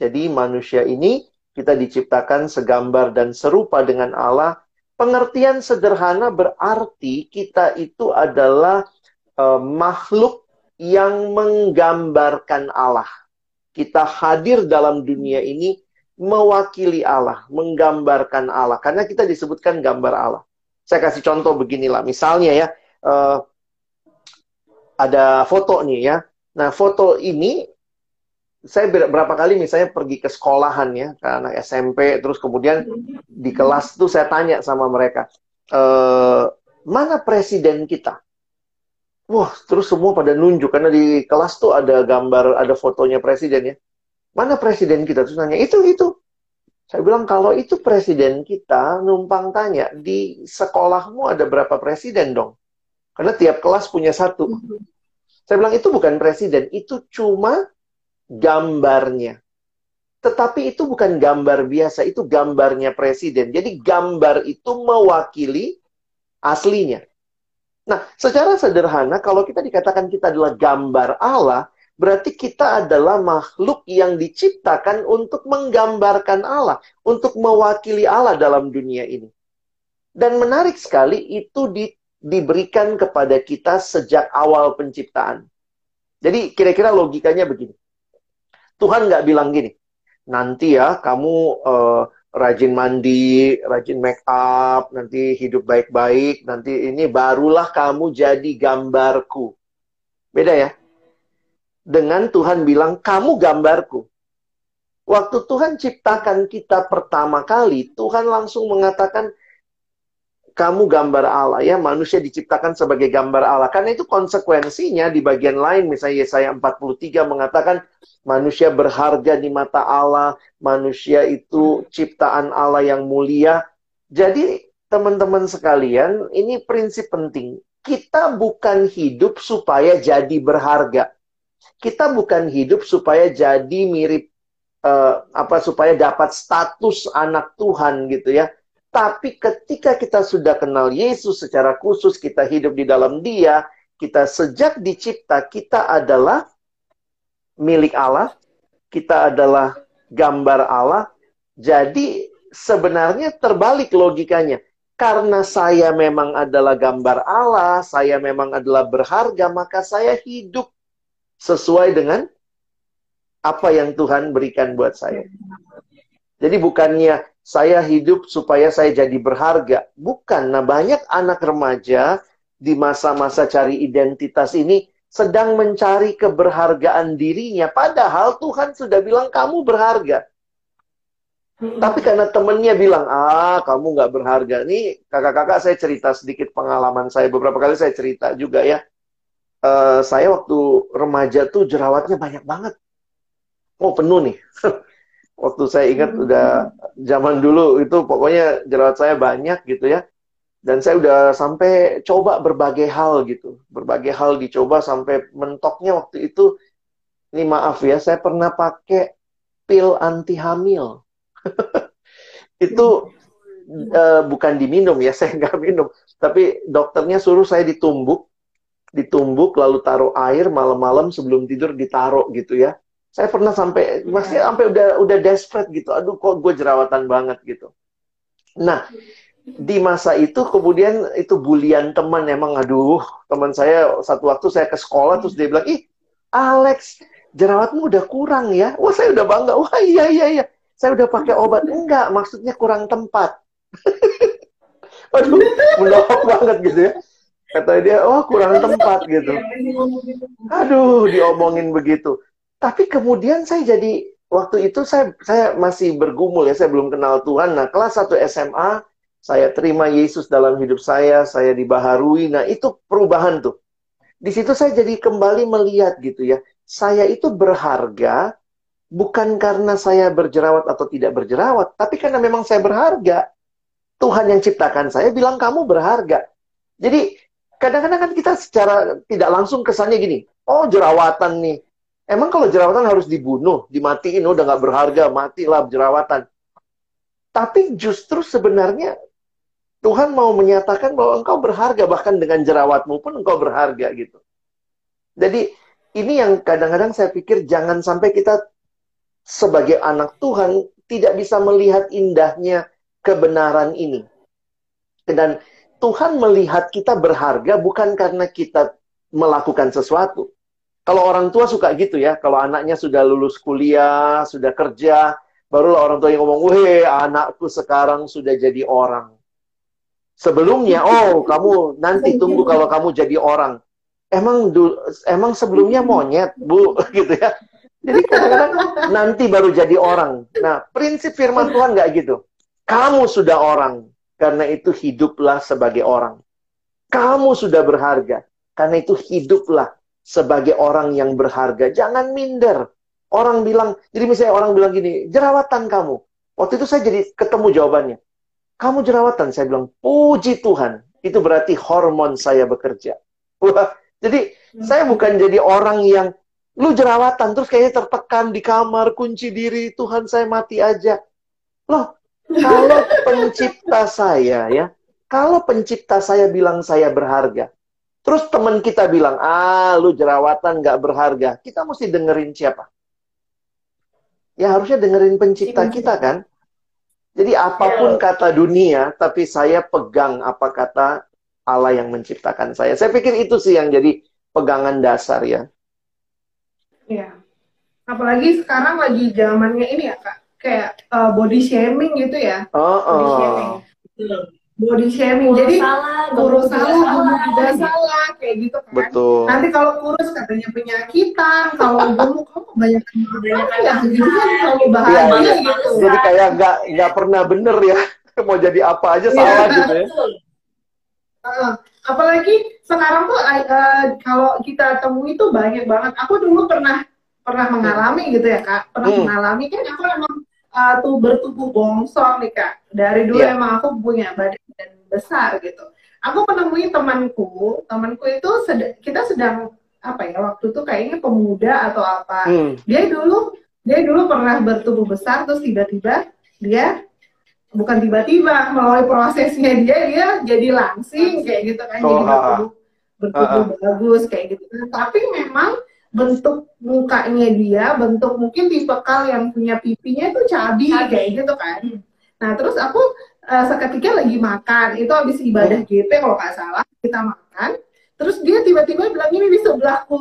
Jadi manusia ini kita diciptakan segambar dan serupa dengan Allah. Pengertian sederhana berarti kita itu adalah uh, makhluk yang menggambarkan Allah. Kita hadir dalam dunia ini mewakili Allah, menggambarkan Allah. Karena kita disebutkan gambar Allah. Saya kasih contoh beginilah. Misalnya ya, uh, ada foto nih ya. Nah, foto ini saya berapa kali misalnya pergi ke sekolahan ya, ke anak SMP, terus kemudian di kelas tuh saya tanya sama mereka, e, mana presiden kita? Wah, terus semua pada nunjuk karena di kelas tuh ada gambar, ada fotonya presiden ya. Mana presiden kita? Terus nanya, itu, itu. Saya bilang, kalau itu presiden kita, numpang tanya, di sekolahmu ada berapa presiden dong? Karena tiap kelas punya satu. Saya bilang, itu bukan presiden, itu cuma gambarnya. Tetapi itu bukan gambar biasa, itu gambarnya presiden. Jadi gambar itu mewakili aslinya. Nah, secara sederhana, kalau kita dikatakan kita adalah gambar Allah, berarti kita adalah makhluk yang diciptakan untuk menggambarkan Allah, untuk mewakili Allah dalam dunia ini. Dan menarik sekali, itu di, diberikan kepada kita sejak awal penciptaan. Jadi kira-kira logikanya begini. Tuhan nggak bilang gini, nanti ya kamu uh, rajin mandi, rajin make up, nanti hidup baik-baik, nanti ini barulah kamu jadi gambarku. Beda ya? Dengan Tuhan bilang, kamu gambarku. Waktu Tuhan ciptakan kita pertama kali, Tuhan langsung mengatakan, kamu gambar Allah ya manusia diciptakan sebagai gambar Allah. Karena itu konsekuensinya di bagian lain misalnya Yesaya 43 mengatakan manusia berharga di mata Allah manusia itu ciptaan Allah yang mulia. Jadi teman-teman sekalian ini prinsip penting. Kita bukan hidup supaya jadi berharga. Kita bukan hidup supaya jadi mirip uh, apa supaya dapat status anak Tuhan gitu ya tapi ketika kita sudah kenal Yesus secara khusus, kita hidup di dalam Dia, kita sejak dicipta, kita adalah milik Allah, kita adalah gambar Allah. Jadi sebenarnya terbalik logikanya. Karena saya memang adalah gambar Allah, saya memang adalah berharga, maka saya hidup sesuai dengan apa yang Tuhan berikan buat saya. Jadi bukannya saya hidup supaya saya jadi berharga. Bukan. Nah, banyak anak remaja di masa-masa cari identitas ini sedang mencari keberhargaan dirinya. Padahal Tuhan sudah bilang kamu berharga. Tapi karena temennya bilang, ah kamu nggak berharga. Nih kakak-kakak saya cerita sedikit pengalaman saya. Beberapa kali saya cerita juga ya. Uh, saya waktu remaja tuh jerawatnya banyak banget. Oh penuh nih. waktu saya ingat hmm. udah zaman dulu itu pokoknya jerawat saya banyak gitu ya. Dan saya udah sampai coba berbagai hal gitu. Berbagai hal dicoba sampai mentoknya waktu itu ini maaf ya, saya pernah pakai pil anti hamil. itu uh, bukan diminum ya, saya nggak minum. Tapi dokternya suruh saya ditumbuk, ditumbuk lalu taruh air malam-malam sebelum tidur ditaruh gitu ya saya pernah sampai masih sampai udah udah desperate gitu. Aduh kok gue jerawatan banget gitu. Nah, di masa itu kemudian itu bulian teman emang aduh, teman saya satu waktu saya ke sekolah terus dia bilang, "Ih, Alex, jerawatmu udah kurang ya." Wah, saya udah bangga. Wah, iya iya iya. Saya udah pakai obat. Enggak, maksudnya kurang tempat. Waduh, menohok banget gitu ya. Kata dia, oh kurang tempat gitu. Aduh, diomongin begitu. Tapi kemudian saya jadi waktu itu saya saya masih bergumul ya, saya belum kenal Tuhan. Nah, kelas 1 SMA saya terima Yesus dalam hidup saya, saya dibaharui. Nah, itu perubahan tuh. Di situ saya jadi kembali melihat gitu ya. Saya itu berharga bukan karena saya berjerawat atau tidak berjerawat, tapi karena memang saya berharga. Tuhan yang ciptakan saya bilang kamu berharga. Jadi kadang-kadang kan kita secara tidak langsung kesannya gini, oh jerawatan nih, Emang kalau jerawatan harus dibunuh, dimatiin, udah nggak berharga, matilah jerawatan. Tapi justru sebenarnya Tuhan mau menyatakan bahwa engkau berharga, bahkan dengan jerawatmu pun engkau berharga gitu. Jadi ini yang kadang-kadang saya pikir jangan sampai kita sebagai anak Tuhan tidak bisa melihat indahnya kebenaran ini. Dan Tuhan melihat kita berharga bukan karena kita melakukan sesuatu. Kalau orang tua suka gitu ya, kalau anaknya sudah lulus kuliah, sudah kerja, barulah orang tua yang ngomong, weh anakku sekarang sudah jadi orang. Sebelumnya, oh kamu nanti tunggu kalau kamu jadi orang. Emang emang sebelumnya monyet, Bu, gitu ya. Jadi kadang-kadang nanti baru jadi orang. Nah, prinsip firman Tuhan nggak gitu. Kamu sudah orang, karena itu hiduplah sebagai orang. Kamu sudah berharga, karena itu hiduplah sebagai orang yang berharga. Jangan minder. Orang bilang, jadi misalnya orang bilang gini, jerawatan kamu. Waktu itu saya jadi ketemu jawabannya. Kamu jerawatan, saya bilang, puji Tuhan. Itu berarti hormon saya bekerja. Wah, jadi hmm. saya bukan jadi orang yang Lu jerawatan, terus kayaknya tertekan di kamar, kunci diri, Tuhan saya mati aja. Loh, kalau pencipta saya ya, kalau pencipta saya bilang saya berharga, terus teman kita bilang, ah lu jerawatan gak berharga, kita mesti dengerin siapa? Ya harusnya dengerin pencipta kita kan? Jadi apa pun ya. kata dunia, tapi saya pegang apa kata Allah yang menciptakan saya. Saya pikir itu sih yang jadi pegangan dasar ya. Iya. Apalagi sekarang lagi zamannya ini ya kak, kayak uh, body shaming gitu ya. Oh, oh. Body shaming. Body shaming. Jadi salah, kurus salah, salah, tidak salah, kayak gitu kan. Betul. Nanti kalau kurus katanya penyakitan, kalau gemuk kamu kebanyakan kebanyakan ya gitu kan kalau bahagia ya, ya. gitu. Jadi kayak nggak nggak pernah bener ya. Mau jadi apa aja ya, salah gitu ya. Uh, apalagi sekarang tuh uh, kalau kita temui itu banyak banget. Aku dulu pernah pernah mengalami gitu ya kak, pernah hmm. mengalami kan aku emang uh, tuh bertubuh bongsong nih kak. Dari dulu yeah. emang aku punya badan besar gitu. Aku menemui temanku, temanku itu sed kita sedang apa ya waktu itu kayaknya pemuda atau apa. Hmm. Dia dulu dia dulu pernah bertubuh besar terus tiba-tiba dia bukan tiba-tiba melalui prosesnya dia dia jadi langsing kayak gitu kan oh, jadi bertubuh bertubuh uh, uh. bagus kayak gitu kan tapi memang bentuk mukanya dia bentuk mungkin tipe kal yang punya pipinya itu cabi kayak gitu kan nah terus aku uh, seketika lagi makan. Itu habis ibadah hmm. GP kalau nggak salah kita makan. Terus dia tiba-tiba bilang ini di sebelahku.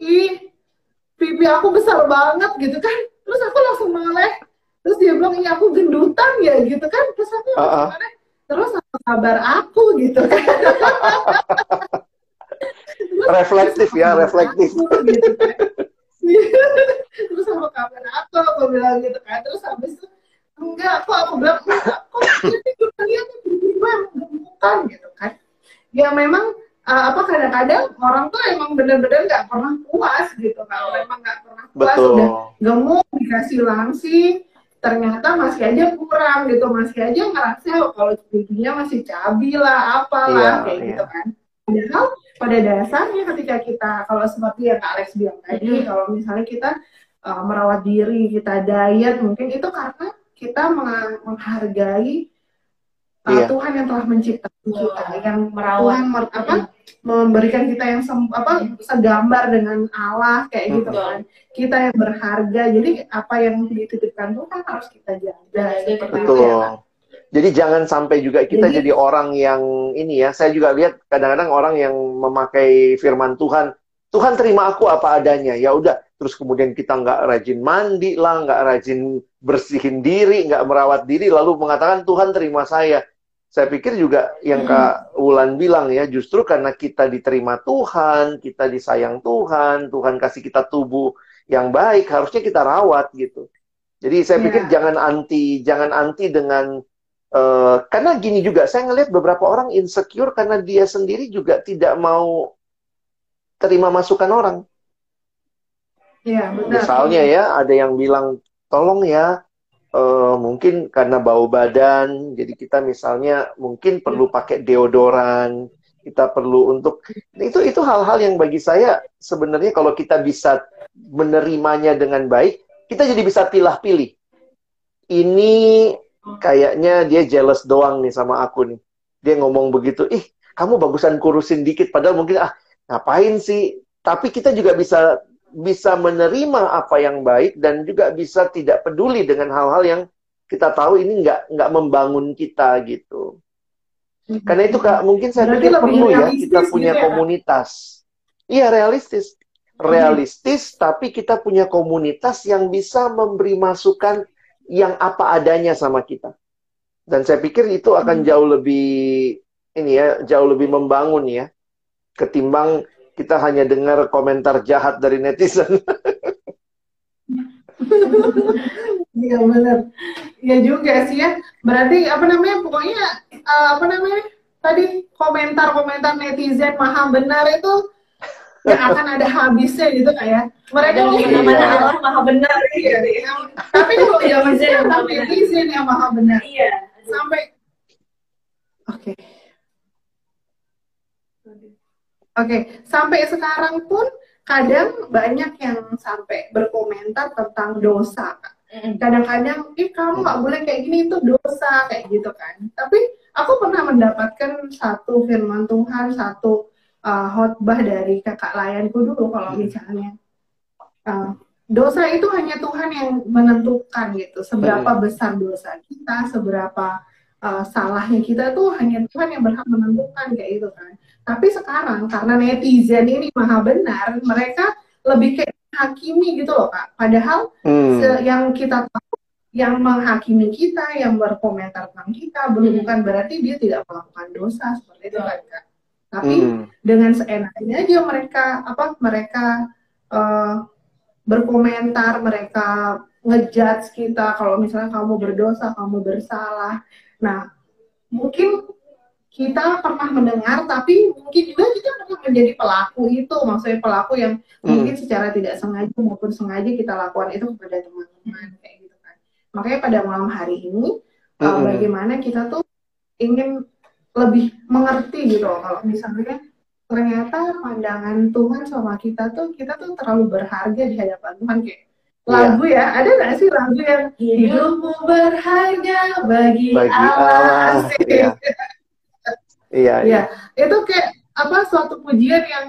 Ih pipi aku besar banget gitu kan. Terus aku langsung meleh terus dia bilang ini aku gendutan ya gitu kan. Terus aku uh -uh. terus apa kabar aku gitu kan. Reflektif ya reflektif. aku, gitu kan. terus apa kabar aku aku bilang gitu kan. Terus habis itu enggak kok aku bilang enggak kok ini juga lihat tiba-tiba gemukan gitu kan ya memang uh, apa kadang-kadang orang tuh emang bener-bener nggak pernah puas gitu kalau memang nggak pernah puas Betul. udah gemuk dikasih langsing ternyata masih aja kurang gitu masih aja ngerasa kalau pipinya masih cabi lah apalah iya, kayak iya. gitu kan padahal pada dasarnya ketika kita kalau seperti yang Kak Alex bilang tadi hmm. kalau misalnya kita uh, merawat diri kita diet mungkin itu karena kita menghargai uh, iya. Tuhan yang telah menciptakan kita yang merawat Tuhan mer apa memberikan kita yang sem apa segambar dengan Allah kayak hmm. gitu kan. Kita yang berharga jadi apa yang dititipkan Tuhan harus kita jaga. Betul. Ya, jadi jangan sampai juga kita jadi, jadi orang yang ini ya. Saya juga lihat kadang-kadang orang yang memakai firman Tuhan Tuhan terima aku apa adanya. Ya udah terus kemudian kita nggak rajin mandi lah nggak rajin bersihin diri nggak merawat diri lalu mengatakan Tuhan terima saya saya pikir juga yang Kak Wulan bilang ya, justru karena kita diterima Tuhan, kita disayang Tuhan, Tuhan kasih kita tubuh yang baik, harusnya kita rawat gitu. Jadi saya yeah. pikir jangan anti, jangan anti dengan uh, karena gini juga, saya ngelihat beberapa orang insecure karena dia sendiri juga tidak mau terima masukan orang. Yeah, benar. Misalnya ya, ada yang bilang, tolong ya, uh, mungkin karena bau badan, jadi kita misalnya mungkin perlu pakai deodoran, kita perlu untuk itu itu hal-hal yang bagi saya sebenarnya kalau kita bisa menerimanya dengan baik, kita jadi bisa pilih-pilih. Ini kayaknya dia jealous doang nih sama aku nih. Dia ngomong begitu, ih kamu bagusan kurusin dikit, padahal mungkin ah ngapain sih? Tapi kita juga bisa bisa menerima apa yang baik dan juga bisa tidak peduli dengan hal-hal yang kita tahu ini nggak nggak membangun kita gitu. Mm-hmm. Karena itu kak mungkin saya pikir perlu ya kita punya ya. komunitas. Iya realistis, mm-hmm. realistis tapi kita punya komunitas yang bisa memberi masukan yang apa adanya sama kita. Dan saya pikir itu akan mm-hmm. jauh lebih ini ya jauh lebih membangun ya ketimbang kita hanya dengar komentar jahat dari netizen. Iya benar. Iya juga sih ya. Berarti apa namanya? Pokoknya uh, apa namanya? Tadi komentar-komentar netizen maha benar itu yang akan ada habisnya gitu kayak. Ya. Mereka mungkin iya. mana Allah maha benar iya, iya. Tapi kalau zaman sekarang netizen yang maha benar. Iya. Sampai Oke. Okay. Oke, okay. sampai sekarang pun kadang banyak yang sampai berkomentar tentang dosa kadang-kadang ih kamu nggak boleh kayak gini itu dosa kayak gitu kan. Tapi aku pernah mendapatkan satu firman Tuhan satu uh, khotbah dari kakak layanku dulu kalau misalnya uh, dosa itu hanya Tuhan yang menentukan gitu. Seberapa besar dosa kita seberapa uh, salahnya kita tuh hanya Tuhan yang berhak menentukan kayak gitu kan tapi sekarang karena netizen ini maha benar, mereka lebih kayak hakimi gitu loh kak. Padahal hmm. yang kita tahu, yang menghakimi kita, yang berkomentar tentang kita, belum hmm. bukan berarti dia tidak melakukan dosa seperti itu kan kak. Tapi hmm. dengan seenaknya aja mereka apa mereka uh, berkomentar, mereka ngejudge kita kalau misalnya kamu berdosa, kamu bersalah. Nah, mungkin kita pernah mendengar tapi mungkin juga kita pernah menjadi pelaku itu maksudnya pelaku yang hmm. mungkin secara tidak sengaja maupun sengaja kita lakukan itu kepada teman-teman kayak gitu kan makanya pada malam hari ini uh, hmm. uh, bagaimana kita tuh ingin lebih mengerti gitu loh kalau misalnya ternyata pandangan Tuhan sama kita tuh kita tuh terlalu berharga di hadapan Tuhan kayak iya. lagu ya, ada nggak sih lagu yang hidupmu berharga bagi, bagi Allah, Allah. Ya. Iya, iya. Itu kayak apa suatu pujian yang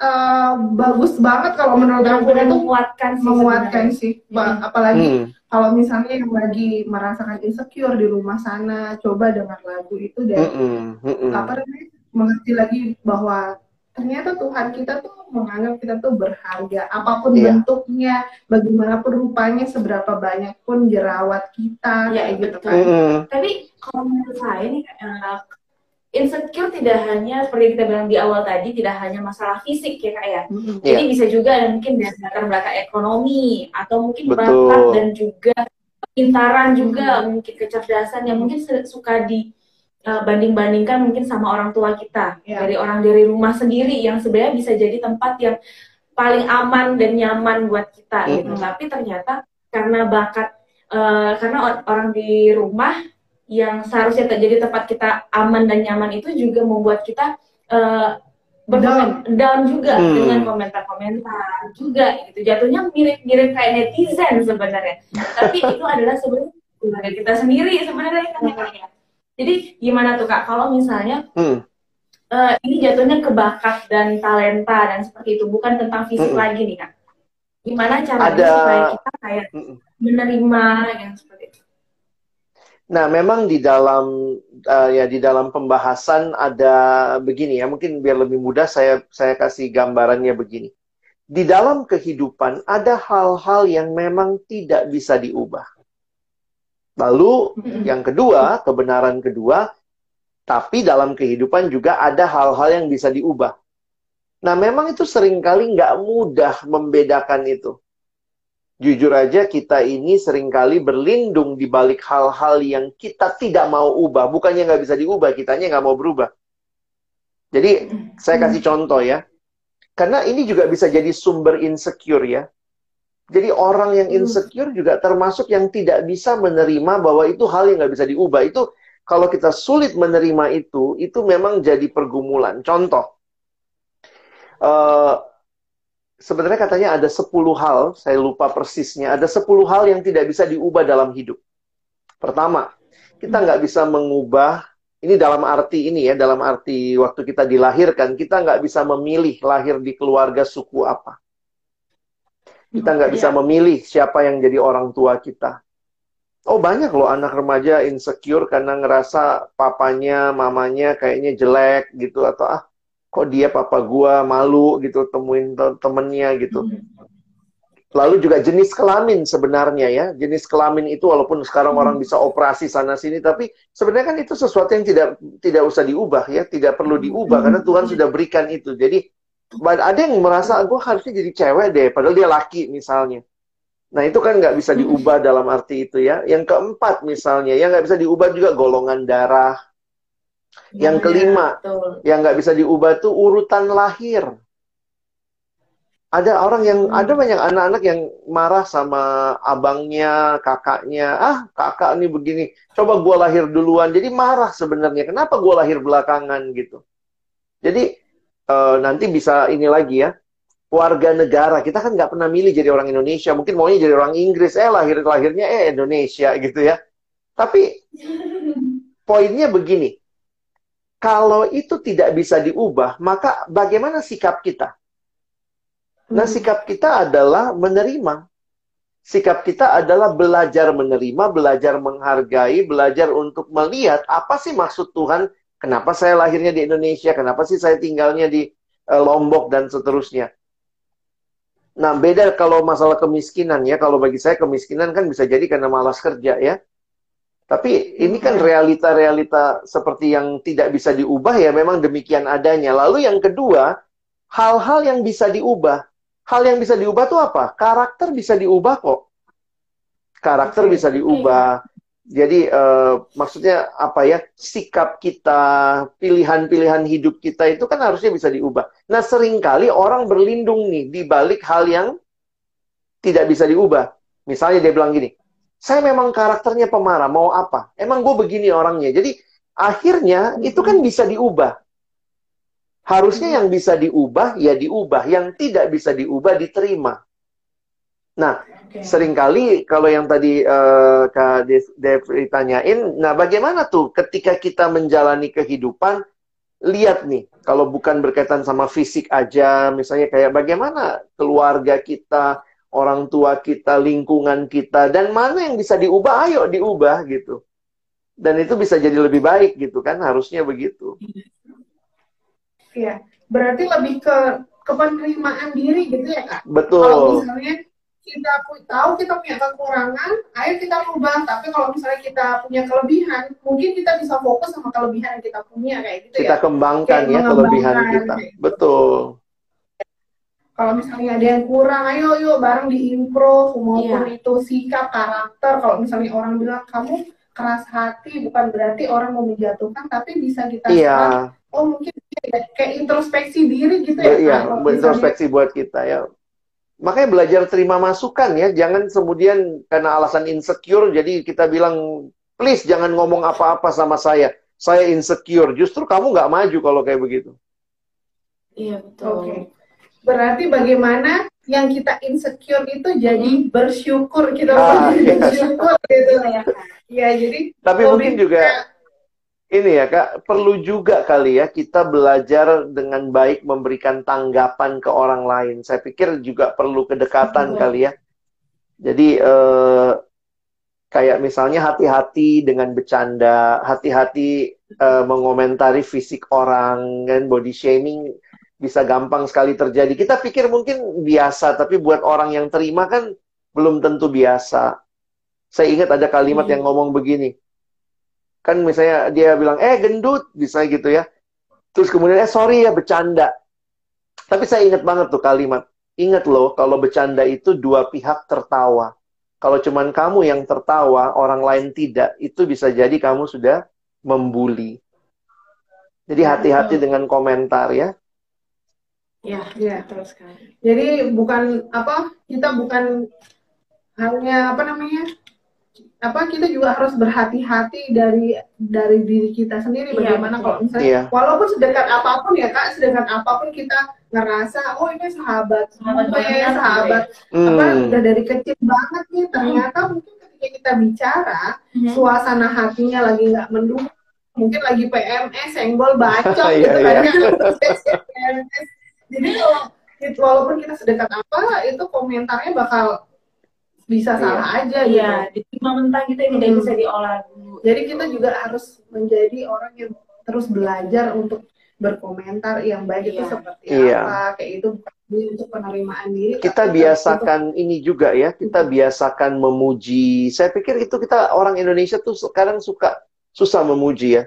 uh, bagus banget kalau menurut aku itu menguatkan sih menguatkan sih. Hmm. Apalagi hmm. kalau misalnya yang lagi merasakan insecure di rumah sana, coba dengar lagu itu dan hmm. Hmm. apa namanya mengerti lagi bahwa ternyata Tuhan kita tuh menganggap kita tuh berharga apa pun yeah. bentuknya bagaimanapun rupanya seberapa banyak pun jerawat kita ya, kayak gitu kan mm. tapi kalau menurut saya nih uh, insecure tidak hanya seperti kita bilang di awal tadi tidak hanya masalah fisik ya kak ya mm-hmm. jadi yeah. bisa juga ada mungkin dari latar belakang ekonomi atau mungkin bakat dan juga pintaran juga mm-hmm. mungkin kecerdasan yang mungkin suka di uh, banding-bandingkan mungkin sama orang tua kita yeah. dari orang dari rumah sendiri yang sebenarnya bisa jadi tempat yang paling aman dan nyaman buat kita mm-hmm. gitu tapi ternyata karena bakat uh, karena orang di rumah yang seharusnya terjadi tempat kita aman dan nyaman itu juga membuat kita uh, down. down juga hmm. dengan komentar-komentar juga gitu jatuhnya mirip-mirip kayak netizen sebenarnya tapi itu adalah sebenarnya kita sendiri sebenarnya kan ya jadi gimana tuh kak kalau misalnya hmm. uh, ini jatuhnya ke bakat dan talenta dan seperti itu bukan tentang fisik hmm. lagi nih kak gimana caranya Ada... supaya kita kayak hmm. menerima yang itu Nah, memang di dalam uh, ya di dalam pembahasan ada begini ya, mungkin biar lebih mudah saya saya kasih gambarannya begini. Di dalam kehidupan ada hal-hal yang memang tidak bisa diubah. Lalu yang kedua, kebenaran kedua, tapi dalam kehidupan juga ada hal-hal yang bisa diubah. Nah, memang itu sering kali nggak mudah membedakan itu jujur aja kita ini sering kali berlindung di balik hal-hal yang kita tidak mau ubah. Bukannya nggak bisa diubah, kitanya nggak mau berubah. Jadi saya kasih contoh ya. Karena ini juga bisa jadi sumber insecure ya. Jadi orang yang insecure juga termasuk yang tidak bisa menerima bahwa itu hal yang nggak bisa diubah. Itu kalau kita sulit menerima itu, itu memang jadi pergumulan. Contoh, uh, sebenarnya katanya ada 10 hal, saya lupa persisnya, ada 10 hal yang tidak bisa diubah dalam hidup. Pertama, kita nggak bisa mengubah, ini dalam arti ini ya, dalam arti waktu kita dilahirkan, kita nggak bisa memilih lahir di keluarga suku apa. Kita nggak bisa iya. memilih siapa yang jadi orang tua kita. Oh banyak loh anak remaja insecure karena ngerasa papanya, mamanya kayaknya jelek gitu atau ah kok dia papa gua malu gitu temuin temennya gitu. Hmm. Lalu juga jenis kelamin sebenarnya ya. Jenis kelamin itu walaupun sekarang hmm. orang bisa operasi sana sini tapi sebenarnya kan itu sesuatu yang tidak tidak usah diubah ya, tidak perlu diubah hmm. karena Tuhan sudah berikan itu. Jadi ada yang merasa gue harusnya jadi cewek deh padahal dia laki misalnya. Nah itu kan nggak bisa diubah dalam arti itu ya. Yang keempat misalnya, yang nggak bisa diubah juga golongan darah, yang ya, kelima, ya, yang nggak bisa diubah tuh urutan lahir. Ada orang yang hmm. ada banyak anak-anak yang marah sama abangnya, kakaknya. Ah, kakak nih begini. Coba gue lahir duluan. Jadi marah sebenarnya. Kenapa gue lahir belakangan gitu? Jadi uh, nanti bisa ini lagi ya. warga negara. Kita kan nggak pernah milih jadi orang Indonesia. Mungkin maunya jadi orang Inggris. Eh lahir lahirnya eh Indonesia gitu ya. Tapi poinnya begini. Kalau itu tidak bisa diubah, maka bagaimana sikap kita? Nah, hmm. sikap kita adalah menerima. Sikap kita adalah belajar menerima, belajar menghargai, belajar untuk melihat apa sih maksud Tuhan, kenapa saya lahirnya di Indonesia, kenapa sih saya tinggalnya di uh, Lombok dan seterusnya. Nah, beda kalau masalah kemiskinan ya. Kalau bagi saya kemiskinan kan bisa jadi karena malas kerja ya. Tapi ini kan realita-realita seperti yang tidak bisa diubah ya memang demikian adanya. Lalu yang kedua, hal-hal yang bisa diubah. Hal yang bisa diubah tuh apa? Karakter bisa diubah kok. Karakter bisa diubah. Jadi uh, maksudnya apa ya? Sikap kita, pilihan-pilihan hidup kita itu kan harusnya bisa diubah. Nah, sering kali orang berlindung nih di balik hal yang tidak bisa diubah. Misalnya dia bilang gini, saya memang karakternya pemarah, mau apa? Emang gue begini orangnya. Jadi akhirnya itu kan bisa diubah. Harusnya yang bisa diubah, ya diubah. Yang tidak bisa diubah, diterima. Nah, okay. sering kali kalau yang tadi uh, Kak Dev ditanyain, nah bagaimana tuh ketika kita menjalani kehidupan, lihat nih, kalau bukan berkaitan sama fisik aja, misalnya kayak bagaimana keluarga kita, orang tua kita, lingkungan kita, dan mana yang bisa diubah, ayo diubah gitu. Dan itu bisa jadi lebih baik gitu kan, harusnya begitu. Iya, berarti lebih ke ke penerimaan diri gitu ya kak. Betul. Kalau misalnya kita tahu kita punya kekurangan, ayo kita ubah. Tapi kalau misalnya kita punya kelebihan, mungkin kita bisa fokus sama kelebihan yang kita punya kayak gitu kita ya. Kita kembangkan kayak ya kelebihan kita. Gitu. Betul kalau misalnya ada yang kurang ayo yuk bareng diimprove maupun yeah. itu sikap karakter. Kalau misalnya orang bilang kamu keras hati bukan berarti orang mau menjatuhkan tapi bisa kita yeah. oh mungkin kayak introspeksi diri gitu ya iya introspeksi buat kita ya. Makanya belajar terima masukan ya. Jangan kemudian karena alasan insecure jadi kita bilang please jangan ngomong apa-apa sama saya. Saya insecure. Justru kamu nggak maju kalau kayak begitu. Iya betul. Okay Berarti bagaimana yang kita insecure itu jadi hmm. bersyukur kita ah, iya. bersyukur gitu ya. Ya jadi. Tapi mungkin juga ini ya kak perlu juga kali ya kita belajar dengan baik memberikan tanggapan ke orang lain. Saya pikir juga perlu kedekatan hmm. kali ya. Jadi eh, kayak misalnya hati-hati dengan bercanda, hati-hati eh, mengomentari fisik orang dan body shaming bisa gampang sekali terjadi. Kita pikir mungkin biasa, tapi buat orang yang terima kan belum tentu biasa. Saya ingat ada kalimat hmm. yang ngomong begini. Kan misalnya dia bilang, eh gendut, bisa gitu ya. Terus kemudian, eh sorry ya bercanda. Tapi saya ingat banget tuh kalimat. Ingat loh, kalau bercanda itu dua pihak tertawa. Kalau cuman kamu yang tertawa, orang lain tidak, itu bisa jadi kamu sudah membuli. Jadi hati-hati dengan komentar ya. Ya, ya terus kan. Jadi bukan apa kita bukan hanya apa namanya apa kita juga harus berhati-hati dari dari diri kita sendiri iya, bagaimana kalau misalnya iya. walaupun sedekat apa pun ya kak sedekat apa pun kita ngerasa oh ini sahabat sahabat ya sahabat hmm. apa udah dari kecil banget nih ternyata hmm. mungkin ketika kita bicara hmm. suasana hatinya lagi nggak mendukung mungkin lagi PMS senggol bacot iya, gitu kan ya jadi kalau walaupun kita sedekat apa itu komentarnya bakal bisa iya. salah aja gitu. Iya, diterima mentah kita hmm. tidak bisa diolah dulu. Jadi kita juga harus menjadi orang yang terus belajar untuk berkomentar yang baik iya. itu seperti iya. apa, kayak itu untuk penerimaan diri. Kita biasakan untuk... ini juga ya, kita biasakan memuji. Saya pikir itu kita orang Indonesia tuh sekarang suka susah memuji ya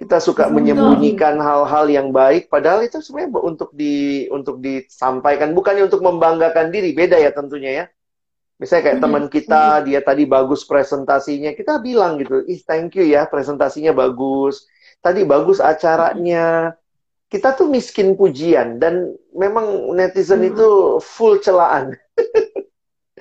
kita suka Betul. menyembunyikan hal-hal yang baik padahal itu sebenarnya untuk di untuk disampaikan bukannya untuk membanggakan diri beda ya tentunya ya. Misalnya kayak teman kita dia tadi bagus presentasinya kita bilang gitu ih thank you ya presentasinya bagus. Tadi bagus acaranya. Kita tuh miskin pujian dan memang netizen itu full celaan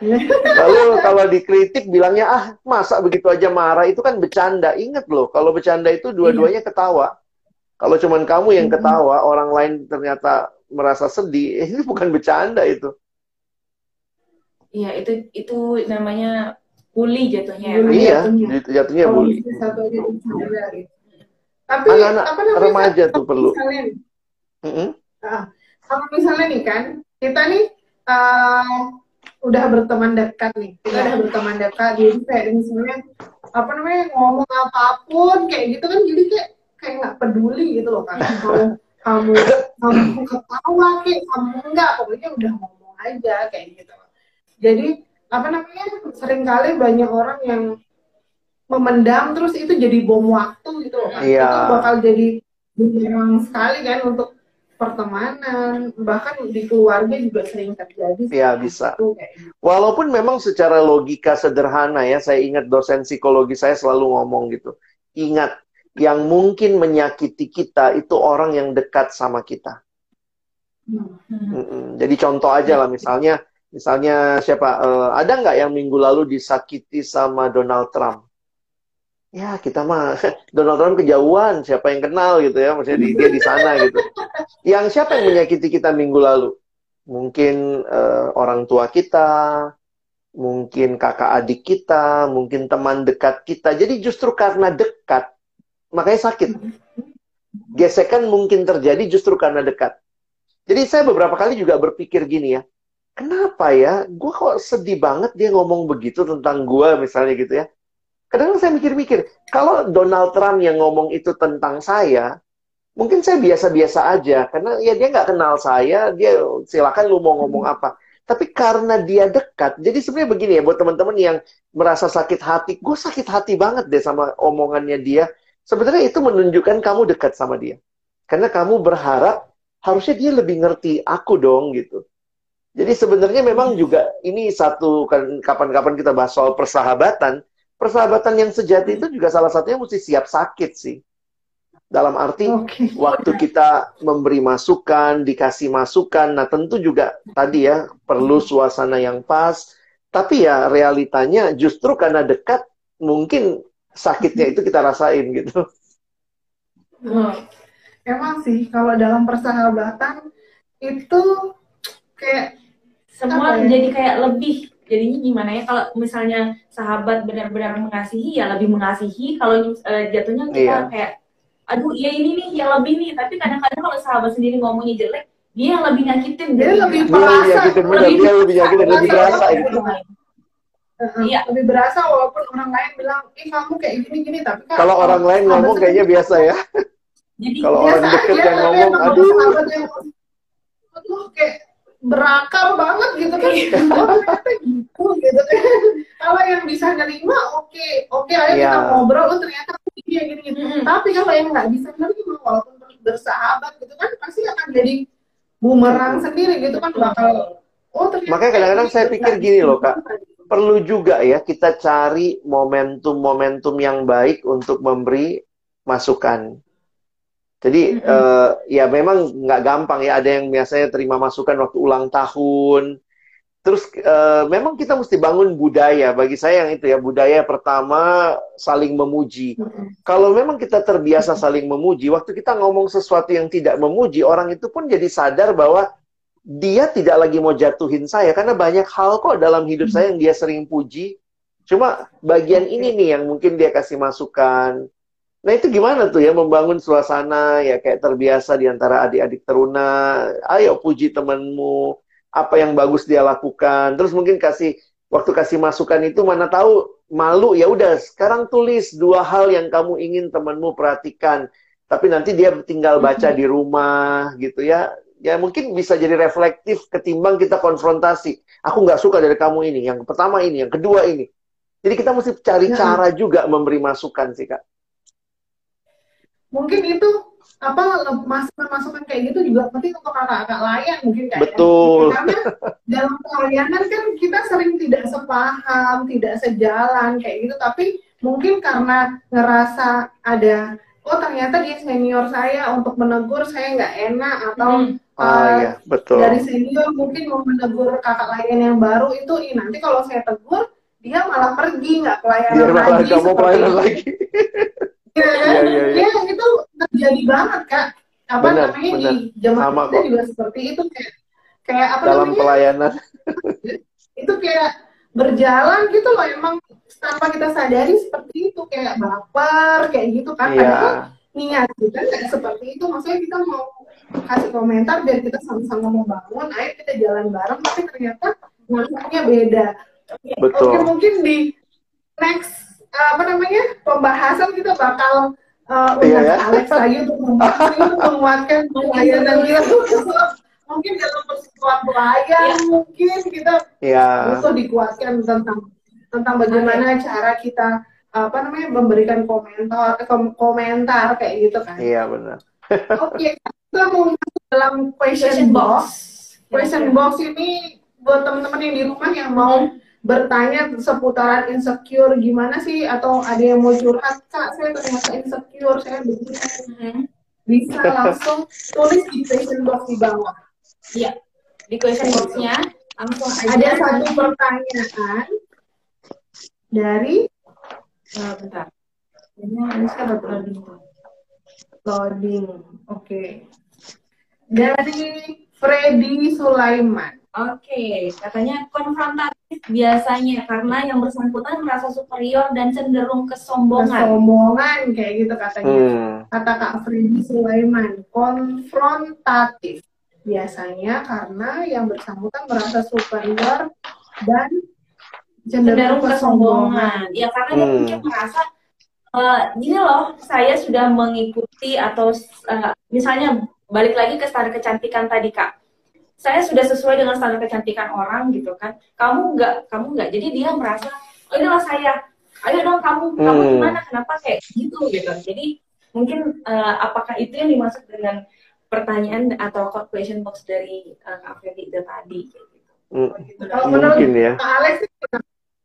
Lalu kalau dikritik bilangnya ah masa begitu aja marah itu kan bercanda. Ingat loh kalau bercanda itu dua-duanya ketawa. Kalau cuman kamu yang ketawa, orang lain ternyata merasa sedih, ini bukan bercanda itu. Iya, itu itu namanya bully jatuhnya. Ya, bully iya, jatuhnya, bully. Tapi anak-anak apa namanya, remaja tuh perlu. Misalnya, mm -hmm. uh, kalau misalnya nih kan, kita nih uh, udah berteman dekat nih, kita udah berteman dekat, jadi kayak misalnya apa namanya ngomong apa pun kayak gitu kan, jadi kayak kayak nggak peduli gitu loh kan. kamu kamu ketawa kayak kamu enggak, pokoknya udah ngomong aja kayak gitu. Jadi apa namanya sering kali banyak orang yang memendam terus itu jadi bom waktu gitu loh kan. Iya. Itu bakal jadi bumerang sekali kan untuk pertemanan bahkan di keluarga juga sering terjadi. Iya bisa. Gitu. Walaupun memang secara logika sederhana ya, saya ingat dosen psikologi saya selalu ngomong gitu. Ingat yang mungkin menyakiti kita itu orang yang dekat sama kita. Hmm. Hmm. Jadi contoh aja lah misalnya, misalnya siapa? Uh, ada nggak yang minggu lalu disakiti sama Donald Trump? Ya kita mah Donald Trump kejauhan siapa yang kenal gitu ya maksudnya dia di sana gitu. Yang siapa yang menyakiti kita minggu lalu? Mungkin uh, orang tua kita mungkin kakak adik kita mungkin teman dekat kita. Jadi justru karena dekat makanya sakit. Gesekan mungkin terjadi justru karena dekat. Jadi saya beberapa kali juga berpikir gini ya kenapa ya? Gue kok sedih banget dia ngomong begitu tentang gue misalnya gitu ya kadang saya mikir-mikir, kalau Donald Trump yang ngomong itu tentang saya, mungkin saya biasa-biasa aja, karena ya dia nggak kenal saya, dia silakan lu mau ngomong apa. Tapi karena dia dekat, jadi sebenarnya begini ya buat teman-teman yang merasa sakit hati, gue sakit hati banget deh sama omongannya dia. Sebenarnya itu menunjukkan kamu dekat sama dia. Karena kamu berharap harusnya dia lebih ngerti aku dong gitu. Jadi sebenarnya memang juga ini satu kan kapan-kapan kita bahas soal persahabatan, persahabatan yang sejati itu juga salah satunya mesti siap sakit sih. Dalam arti okay. waktu kita memberi masukan, dikasih masukan, nah tentu juga tadi ya perlu suasana yang pas. Tapi ya realitanya justru karena dekat mungkin sakitnya itu kita rasain gitu. Hmm. Emang sih kalau dalam persahabatan itu kayak semua ya? jadi kayak lebih jadinya gimana ya? Kalau misalnya sahabat benar-benar mengasihi ya lebih mengasihi. Kalau uh, jatuhnya kita iya. kayak aduh iya ini nih yang lebih nih. Tapi kadang-kadang kalau sahabat sendiri ngomongnya jelek dia yang lebih nyakitin. Dia lebih merasa lebih, dia lebih nyakitin lebih berasa gitu. Iya. Lebih berasa walaupun orang lain bilang, ih kamu kayak gini gini, tapi kan kalau orang lain ngomong kayaknya biasa ya. Jadi kalau orang deket yang ngomong, aduh. Aduh, kayak berakal banget gitu kan. Ternyata gitu gitu kan. Kalau yang bisa nerima oke okay. oke okay, ayo yeah. kita ngobrol. Oh ternyata gini ya gini. Gitu tapi kalau yang nggak bisa nerima walaupun bersahabat gitu kan pasti akan jadi bumerang sendiri gitu kan bakal oh ternyata makanya kadang-kadang saya pikir gini loh kak. Perlu juga ya kita cari momentum-momentum yang baik untuk memberi masukan jadi uh, ya memang nggak gampang ya. Ada yang biasanya terima masukan waktu ulang tahun. Terus uh, memang kita mesti bangun budaya. Bagi saya yang itu ya budaya pertama saling memuji. Kalau memang kita terbiasa saling memuji, waktu kita ngomong sesuatu yang tidak memuji, orang itu pun jadi sadar bahwa dia tidak lagi mau jatuhin saya karena banyak hal kok dalam hidup saya yang dia sering puji. Cuma bagian ini nih yang mungkin dia kasih masukan Nah itu gimana tuh ya membangun suasana ya kayak terbiasa di antara adik-adik teruna. Ayo puji temanmu, apa yang bagus dia lakukan. Terus mungkin kasih waktu kasih masukan itu mana tahu malu ya udah sekarang tulis dua hal yang kamu ingin temanmu perhatikan. Tapi nanti dia tinggal baca di rumah gitu ya. Ya mungkin bisa jadi reflektif ketimbang kita konfrontasi. Aku nggak suka dari kamu ini. Yang pertama ini, yang kedua ini. Jadi kita mesti cari ya. cara juga memberi masukan sih kak mungkin itu apa masukan-masukan kayak gitu juga penting untuk kakak-kakak layan mungkin kayak betul karena dalam pelayanan kan kita sering tidak sepaham tidak sejalan kayak gitu tapi mungkin karena ngerasa ada oh ternyata dia senior saya untuk menegur saya nggak enak atau hmm. oh, uh, iya, betul. dari senior mungkin mau menegur kakak lain yang baru itu Ih, nanti kalau saya tegur dia malah pergi nggak pelayanan dia lagi. Dia malah pelayanan lagi. Ya, kan? ya, ya, ya. ya itu terjadi banget kak apa benar, namanya benar. di zaman kita juga seperti itu kayak kayak apa dalam namanya? pelayanan itu kayak berjalan gitu loh emang tanpa kita sadari seperti itu kayak baper kayak gitu kan yeah. padahal niat kita nggak seperti itu maksudnya kita mau kasih komentar biar kita sama-sama mau bangun ayo kita jalan bareng tapi ternyata maksudnya beda Betul. oke mungkin di next apa namanya pembahasan kita bakal uh, undang yeah, ya? Alex lagi untuk membahas menguatkan pelayanan kita mungkin dalam persekutuan pelayan yeah. mungkin kita yeah. butuh dikuatkan tentang tentang bagaimana okay. cara kita apa namanya memberikan komentar komentar kayak gitu kan iya benar oke okay, kita mau masuk dalam question box question box ini buat teman-teman yang di rumah yang mau bertanya seputaran insecure gimana sih atau ada yang mau curhat kak saya ternyata insecure saya begini mm-hmm. bisa langsung tulis di question box di bawah Iya. Di question box-nya langsung aja. Ada satu pertanyaan dari uh, bentar. Ini siapa loading Loading. Oke. Okay. Dari Freddy Sulaiman. Oke, okay. katanya konfrontatif biasanya karena yang bersangkutan merasa superior dan cenderung kesombongan. Kesombongan kayak gitu katanya. Hmm. Kata Kak Freddy Sulaiman, konfrontatif biasanya karena yang bersangkutan merasa superior dan cenderung kesombongan. Ya karena dia hmm. mungkin merasa uh, gini loh, saya sudah mengikuti atau uh, misalnya balik lagi ke standar kecantikan tadi kak. Saya sudah sesuai dengan standar kecantikan orang gitu kan. Kamu enggak, kamu enggak. Jadi dia merasa, oh inilah saya. Ayo dong kamu, hmm. kamu gimana? Kenapa kayak gitu gitu. Jadi mungkin uh, apakah itu yang dimaksud dengan pertanyaan atau question box dari uh, Kak Freddy itu tadi. Gitu. Hmm. Kalau menurut ya. Kak Alex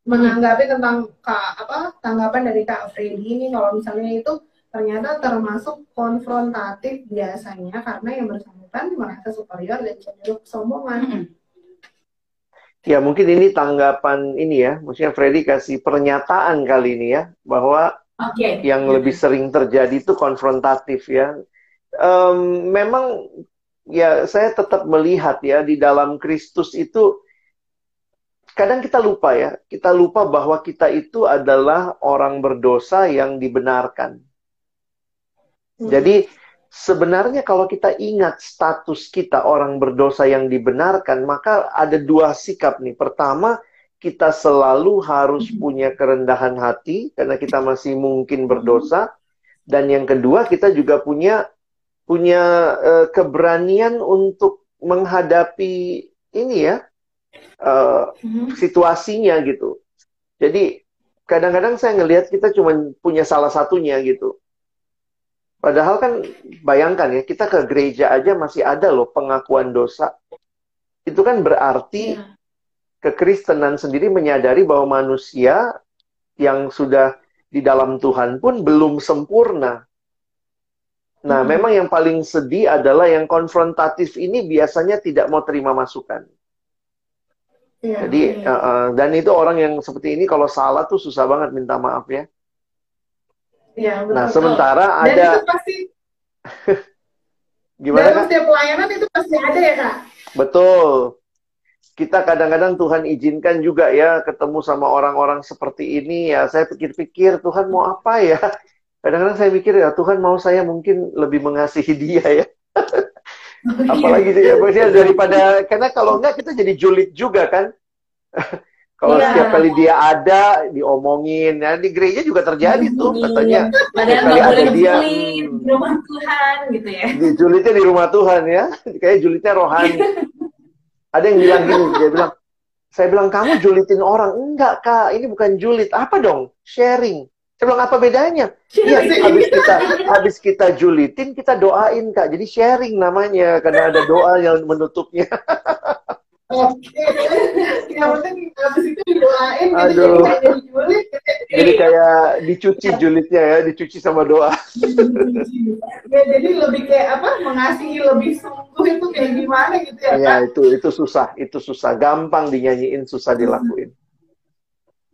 menanggapi tentang Kak apa tanggapan dari Kak Freddy ini kalau misalnya itu ternyata termasuk konfrontatif biasanya karena yang bersangkutan merasa superior dan cenderung kesombongan. Hmm. Ya mungkin ini tanggapan ini ya, maksudnya Freddy kasih pernyataan kali ini ya bahwa okay. yang lebih sering terjadi itu konfrontatif ya um, memang ya saya tetap melihat ya di dalam Kristus itu kadang kita lupa ya, kita lupa bahwa kita itu adalah orang berdosa yang dibenarkan. Hmm. Jadi sebenarnya kalau kita ingat status kita orang berdosa yang dibenarkan, maka ada dua sikap nih. Pertama, kita selalu harus hmm. punya kerendahan hati karena kita masih mungkin berdosa. Dan yang kedua, kita juga punya punya uh, keberanian untuk menghadapi ini ya uh, mm-hmm. situasinya gitu. Jadi kadang-kadang saya ngelihat kita cuma punya salah satunya gitu. Padahal kan bayangkan ya kita ke gereja aja masih ada loh pengakuan dosa. Itu kan berarti yeah. kekristenan sendiri menyadari bahwa manusia yang sudah di dalam Tuhan pun belum sempurna. Nah, hmm. memang yang paling sedih adalah yang konfrontatif ini biasanya tidak mau terima masukan. Ya, Jadi, ya. Uh, uh, dan itu orang yang seperti ini kalau salah tuh susah banget minta maaf ya. Ya, betul. Nah, sementara dan ada. itu pasti. Gimana? Dalam setiap pelayanan itu pasti ada ya kak. Betul. Kita kadang-kadang Tuhan izinkan juga ya ketemu sama orang-orang seperti ini ya. Saya pikir-pikir Tuhan mau apa ya? kadang-kadang saya mikir ya Tuhan mau saya mungkin lebih mengasihi dia ya. Apalagi ya, daripada karena kalau enggak kita jadi julid juga kan. Kalau yeah. setiap kali dia ada diomongin, ya di gereja juga terjadi tuh katanya. Setiap kali ada dia hmm, di rumah Tuhan gitu ya. Di julidnya di rumah Tuhan ya, kayak julidnya rohani. ada yang bilang gini, dia bilang, saya bilang kamu julitin orang, enggak kak, ini bukan julid, apa dong? Sharing. Saya bilang apa bedanya? Iya, habis kita habis kita julitin, kita doain kak. Jadi sharing namanya karena ada doa yang menutupnya. Oke, yang penting habis itu didoain, gitu, Aduh. jadi kayak julit. Jadi kayak dicuci julitnya ya, dicuci sama doa. ya, jadi lebih kayak apa? Mengasihi lebih sungguh itu kayak gimana gitu ya? Iya itu itu susah, itu susah. Gampang dinyanyiin, susah dilakuin.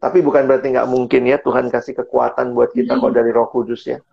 Tapi bukan berarti nggak mungkin ya Tuhan kasih kekuatan buat kita kok dari Roh Kudus ya.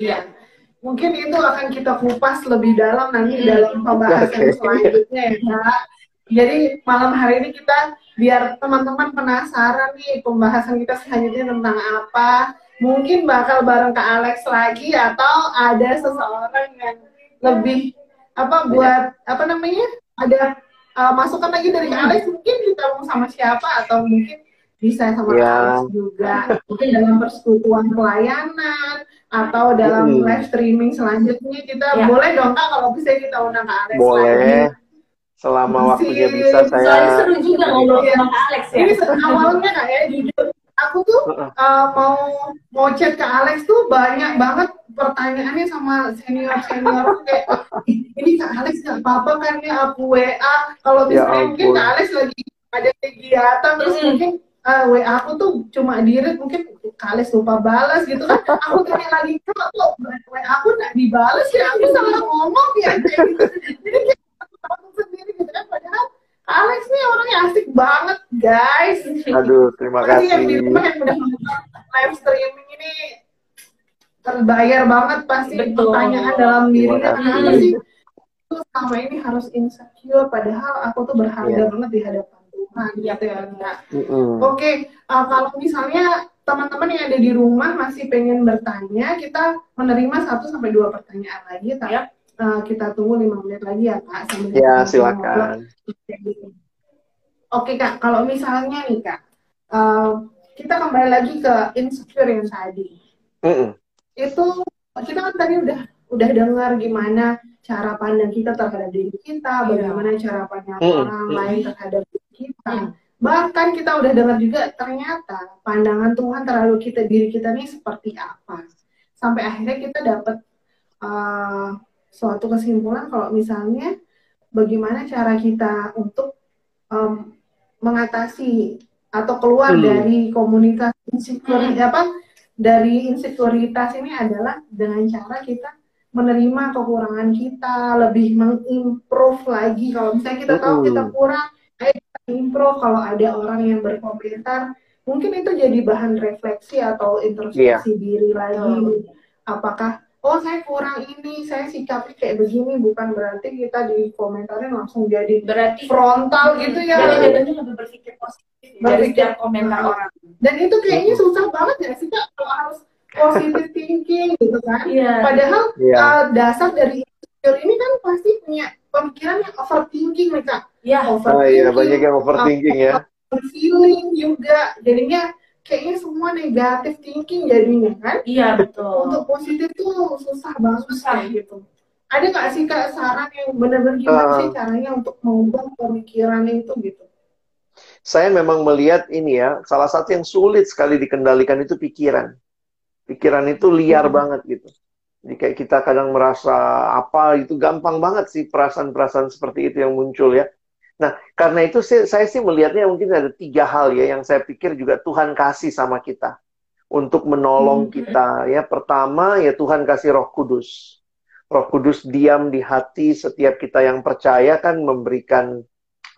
Iya. Mungkin itu akan kita kupas lebih dalam nanti dalam pembahasan okay. selanjutnya ya, Kak. Jadi malam hari ini kita biar teman-teman penasaran nih pembahasan kita selanjutnya tentang apa. Mungkin bakal bareng Kak Alex lagi atau ada seseorang yang lebih apa buat apa namanya? Ada uh, masukan lagi dari Alex mungkin kita mau sama siapa atau mungkin bisa sama ya. Alex juga mungkin dalam persekutuan pelayanan atau dalam hmm. live streaming selanjutnya kita ya. boleh dong kak kalau bisa kita undang kak Alex boleh lagi. selama waktunya bisa saya Soalnya seru juga ngobrol sama kak Alex ya ini awalnya kak ya jujur aku tuh uh, mau mau chat ke Alex tuh banyak banget pertanyaannya sama senior senior kayak ini kak Alex nggak apa-apa kan ya aku WA kalau ya misalnya ya mungkin kak Alex lagi ada kegiatan terus hmm. Uh, eh, WA aku tuh cuma direct mungkin kales lupa balas gitu kan. Aku tanya lagi kok WA aku nggak dibalas ya? Aku salah ngomong ya? Gitu. jadi kayak aku sendiri gitu kan. Padahal Alex nih orangnya asik banget guys. Aduh terima kasih yang di rumah yang udah live streaming ini terbayar banget pasti Betul. pertanyaan dalam dirinya kenapa sih? Selama ini harus insecure padahal aku tuh berharga yeah. banget di hadapan Nah, gitu ya enggak. Mm-hmm. Oke, okay, uh, kalau misalnya teman-teman yang ada di rumah masih pengen bertanya, kita menerima satu sampai dua pertanyaan lagi, tapi uh, kita tunggu lima menit lagi ya kak. Sambil ya silakan. Oke okay, kak, kalau misalnya nih kak, uh, kita kembali lagi ke insecure yang tadi. Mm-hmm. Itu kita kan tadi udah udah dengar gimana cara pandang kita terhadap diri kita, iya. bagaimana cara pandang mm-hmm. orang lain terhadap kita. Hmm. Bahkan kita udah dengar juga ternyata pandangan Tuhan terhadap kita diri kita ini seperti apa. Sampai akhirnya kita dapat uh, suatu kesimpulan kalau misalnya bagaimana cara kita untuk um, mengatasi atau keluar hmm. dari komunitas insecurity hmm. apa dari insekuritas ini adalah dengan cara kita menerima kekurangan kita lebih mengimprove lagi kalau misalnya kita tahu kita kurang improve kalau ada orang yang berkomentar mungkin itu jadi bahan refleksi atau introspeksi yeah. diri lagi oh. apakah oh saya kurang ini saya sikapnya kayak begini bukan berarti kita di komentarin langsung jadi berarti frontal gitu ya jadi jadinya lebih berpikir positif ya, dari setiap komentar orang dan itu kayaknya susah banget ya sih kak kalau harus positive thinking gitu kan yeah. padahal yeah. Uh, dasar dari ini kan pasti punya pemikiran yang overthinking mereka Ya, overthinking. Oh iya, banyak yang overthinking ya. Feeling juga, jadinya kayaknya semua negatif thinking jadinya kan? Iya betul. Untuk positif tuh susah banget susah. gitu. Ada nggak sih kak saran yang benar-benar gimana uh, sih caranya untuk mengubah pemikiran itu gitu? Saya memang melihat ini ya, salah satu yang sulit sekali dikendalikan itu pikiran. Pikiran itu liar hmm. banget gitu. Jadi kayak kita kadang merasa apa itu gampang banget sih perasaan-perasaan seperti itu yang muncul ya. Nah, karena itu saya sih melihatnya mungkin ada tiga hal ya yang saya pikir juga Tuhan kasih sama kita untuk menolong hmm. kita ya. Pertama ya Tuhan kasih Roh Kudus. Roh Kudus diam di hati setiap kita yang percaya kan memberikan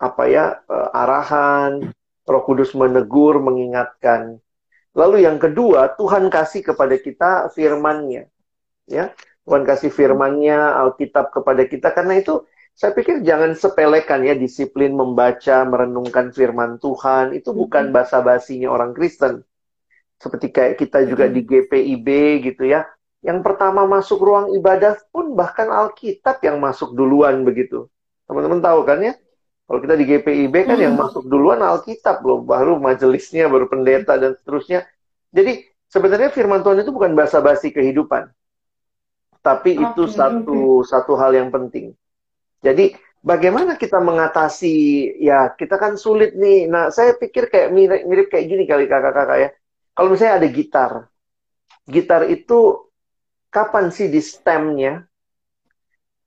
apa ya uh, arahan. Roh Kudus menegur, mengingatkan. Lalu yang kedua, Tuhan kasih kepada kita firman-Nya. Ya, Tuhan kasih firman-Nya, Alkitab kepada kita karena itu saya pikir jangan sepelekan ya disiplin membaca, merenungkan firman Tuhan. Itu bukan basa-basinya orang Kristen. Seperti kayak kita juga di GPIB gitu ya. Yang pertama masuk ruang ibadah pun bahkan Alkitab yang masuk duluan begitu. Teman-teman tahu kan ya? Kalau kita di GPIB kan yang masuk duluan Alkitab loh, baru majelisnya, baru pendeta dan seterusnya. Jadi sebenarnya firman Tuhan itu bukan basa-basi kehidupan. Tapi itu okay, satu okay. satu hal yang penting. Jadi bagaimana kita mengatasi ya kita kan sulit nih. Nah saya pikir kayak mirip, mirip kayak gini kali kakak-kakak ya. Kalau misalnya ada gitar, gitar itu kapan sih di stemnya?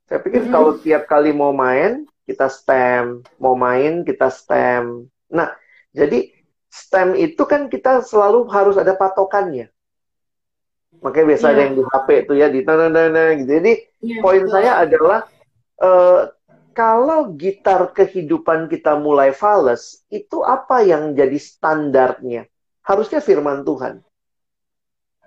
Saya pikir hmm. kalau tiap kali mau main kita stem, mau main kita stem. Nah jadi stem itu kan kita selalu harus ada patokannya. Makanya biasa yeah. ada iya. yang di HP itu ya di tanah-tanah gitu. Jadi yeah, poin betul. saya adalah uh, kalau gitar kehidupan kita mulai fals, itu apa yang jadi standarnya? Harusnya firman Tuhan.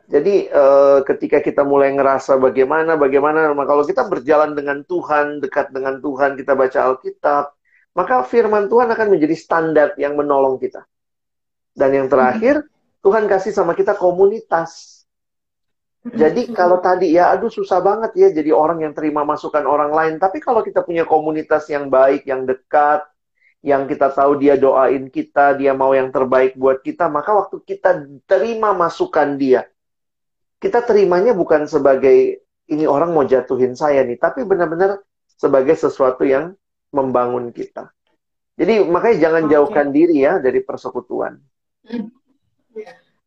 Jadi uh, ketika kita mulai ngerasa bagaimana, bagaimana, kalau kita berjalan dengan Tuhan, dekat dengan Tuhan, kita baca Alkitab, maka firman Tuhan akan menjadi standar yang menolong kita. Dan yang terakhir, Tuhan kasih sama kita komunitas. Jadi kalau tadi ya, aduh susah banget ya jadi orang yang terima masukan orang lain. Tapi kalau kita punya komunitas yang baik, yang dekat, yang kita tahu dia doain kita, dia mau yang terbaik buat kita, maka waktu kita terima masukan dia, kita terimanya bukan sebagai ini orang mau jatuhin saya nih, tapi benar-benar sebagai sesuatu yang membangun kita. Jadi makanya jangan okay. jauhkan diri ya dari persekutuan. Hmm.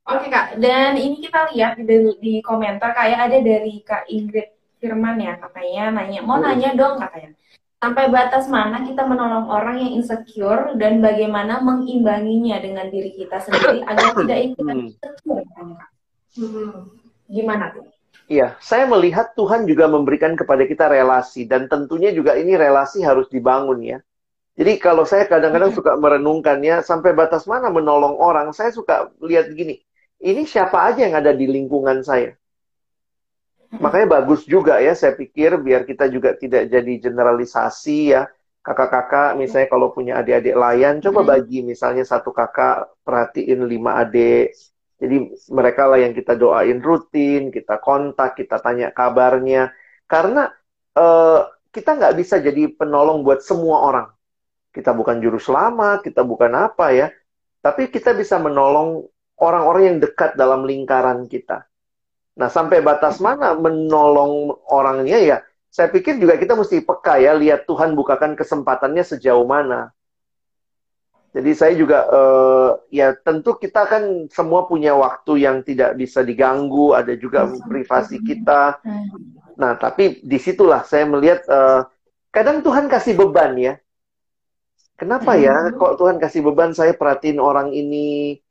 Oke okay, kak, dan ini kita lihat di, di komentar kayak ada dari kak Ingrid Firman ya katanya nanya mau nanya dong katanya sampai batas mana kita menolong orang yang insecure dan bagaimana mengimbanginya dengan diri kita sendiri agar tidak ikut hmm. insecure Hmm. Gimana tuh? Iya, saya melihat Tuhan juga memberikan kepada kita relasi dan tentunya juga ini relasi harus dibangun ya. Jadi kalau saya kadang-kadang suka merenungkan ya sampai batas mana menolong orang, saya suka lihat gini, ini siapa aja yang ada di lingkungan saya. Makanya bagus juga ya, saya pikir biar kita juga tidak jadi generalisasi ya. Kakak-kakak misalnya kalau punya adik-adik layan, coba bagi misalnya satu kakak perhatiin lima adik, jadi mereka lah yang kita doain rutin, kita kontak, kita tanya kabarnya. Karena uh, kita nggak bisa jadi penolong buat semua orang. Kita bukan juru selamat, kita bukan apa ya. Tapi kita bisa menolong orang-orang yang dekat dalam lingkaran kita. Nah, sampai batas mana menolong orangnya ya? Saya pikir juga kita mesti peka ya, lihat Tuhan bukakan kesempatannya sejauh mana. Jadi saya juga uh, ya tentu kita kan semua punya waktu yang tidak bisa diganggu, ada juga privasi kita. Nah, tapi di situlah saya melihat uh, kadang Tuhan kasih beban ya. Kenapa ya? Hmm. Kok Tuhan kasih beban saya perhatiin orang ini?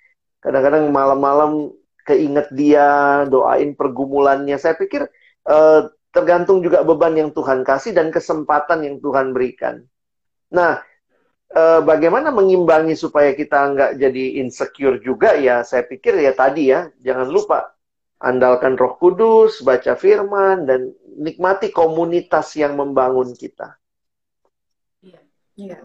Kadang-kadang malam-malam keinget dia, doain pergumulannya. Saya pikir uh, tergantung juga beban yang Tuhan kasih dan kesempatan yang Tuhan berikan. Nah, uh, bagaimana mengimbangi supaya kita nggak jadi insecure juga ya saya pikir ya tadi ya jangan lupa andalkan Roh Kudus baca Firman dan nikmati komunitas yang membangun kita. Iya, iya,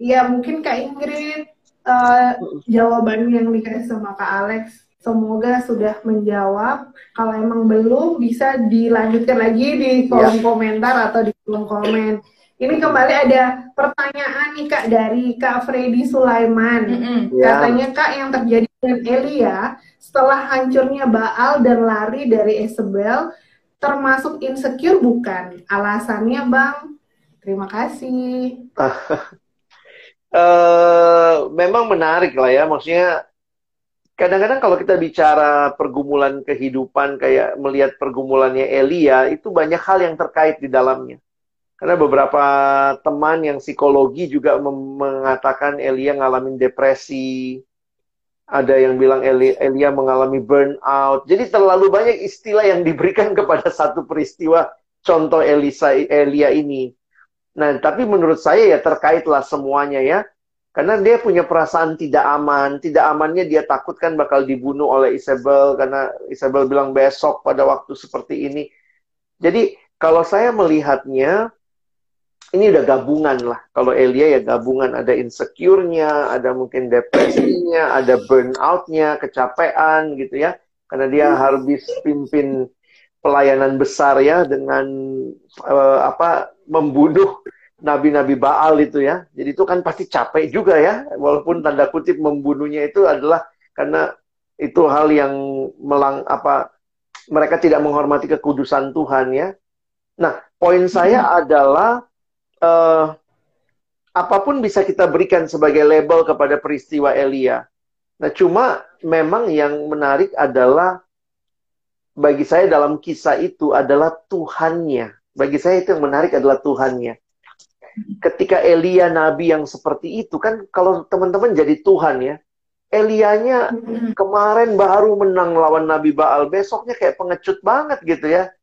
ya, mungkin Kak Ingrid uh, jawaban yang dikasih sama Kak Alex semoga sudah menjawab. Kalau emang belum bisa dilanjutkan lagi di kolom ya. komentar atau di kolom komen. Ini kembali ada pertanyaan nih Kak dari Kak Freddy Sulaiman. Mm -hmm. Katanya Kak yang terjadi dengan Elia setelah hancurnya Baal dan lari dari Isabel termasuk insecure bukan? Alasannya Bang? Terima kasih. uh, memang menarik lah ya, maksudnya kadang-kadang kalau kita bicara pergumulan kehidupan kayak melihat pergumulannya Elia itu banyak hal yang terkait di dalamnya. Karena beberapa teman yang psikologi juga mengatakan Elia ngalamin depresi. Ada yang bilang Elia, Elia mengalami burnout. Jadi terlalu banyak istilah yang diberikan kepada satu peristiwa contoh Elisa Elia ini. Nah, tapi menurut saya ya terkaitlah semuanya ya. Karena dia punya perasaan tidak aman. Tidak amannya dia takutkan bakal dibunuh oleh Isabel. Karena Isabel bilang besok pada waktu seperti ini. Jadi kalau saya melihatnya, ini udah gabungan lah. Kalau Elia ya gabungan ada insecure-nya, ada mungkin depresinya, ada burnout-nya, kecapean gitu ya. Karena dia harus pimpin pelayanan besar ya dengan uh, apa membunuh nabi-nabi Baal itu ya. Jadi itu kan pasti capek juga ya. Walaupun tanda kutip membunuhnya itu adalah karena itu hal yang melang apa mereka tidak menghormati kekudusan Tuhan ya. Nah, poin saya hmm. adalah uh, apa pun bisa kita berikan sebagai label kepada peristiwa Elia. Nah, cuma memang yang menarik adalah bagi saya dalam kisah itu adalah Tuhannya. Bagi saya itu yang menarik adalah Tuhannya. Ketika Elia nabi yang seperti itu kan kalau teman-teman jadi Tuhan ya. Elianya kemarin baru menang lawan Nabi Baal, besoknya kayak pengecut banget gitu ya.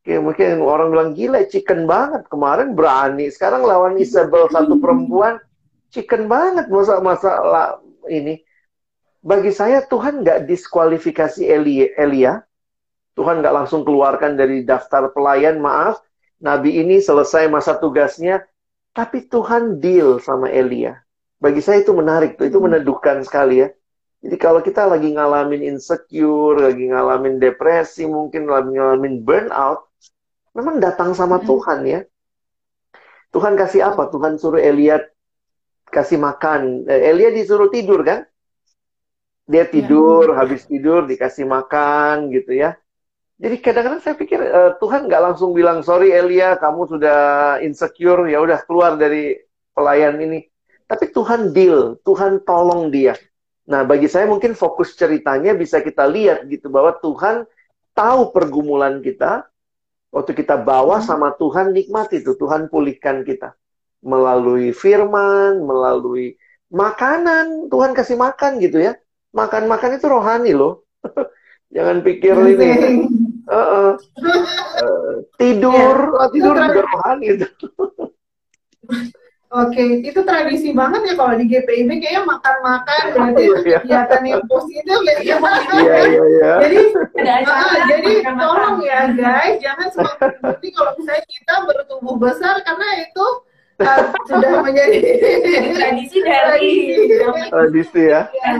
Kayak mungkin orang bilang gila chicken banget kemarin berani sekarang lawan Isabel satu perempuan chicken banget masa masa ini bagi saya Tuhan nggak diskualifikasi Elia, Elia Tuhan nggak langsung keluarkan dari daftar pelayan maaf Nabi ini selesai masa tugasnya tapi Tuhan deal sama Elia bagi saya itu menarik itu meneduhkan sekali ya jadi kalau kita lagi ngalamin insecure lagi ngalamin depresi mungkin lagi ngalamin burnout memang datang sama hmm. Tuhan ya. Tuhan kasih apa? Tuhan suruh Elia kasih makan. Eh, Elia disuruh tidur kan? Dia tidur, ya. habis tidur dikasih makan gitu ya. Jadi kadang-kadang saya pikir uh, Tuhan nggak langsung bilang sorry Elia, kamu sudah insecure, ya udah keluar dari pelayan ini. Tapi Tuhan deal, Tuhan tolong dia. Nah, bagi saya mungkin fokus ceritanya bisa kita lihat gitu bahwa Tuhan tahu pergumulan kita, Waktu kita bawa hmm. sama Tuhan, nikmat itu. Tuhan pulihkan kita. Melalui firman, melalui makanan. Tuhan kasih makan gitu ya. Makan-makan itu rohani loh. Jangan pikir ini. Uh, uh, uh, tidur, ya, oh, tidur juga rohani itu. Oke, itu tradisi banget ya kalau di GPIB kayaknya makan-makan berarti oh, iya. kegiatan yang positif ya. Iya, iya, iya. Jadi, jadi tolong ya guys, jangan seperti kalau misalnya kita bertumbuh besar karena itu uh, sudah menjadi tradisi dari tradisi ya. ya.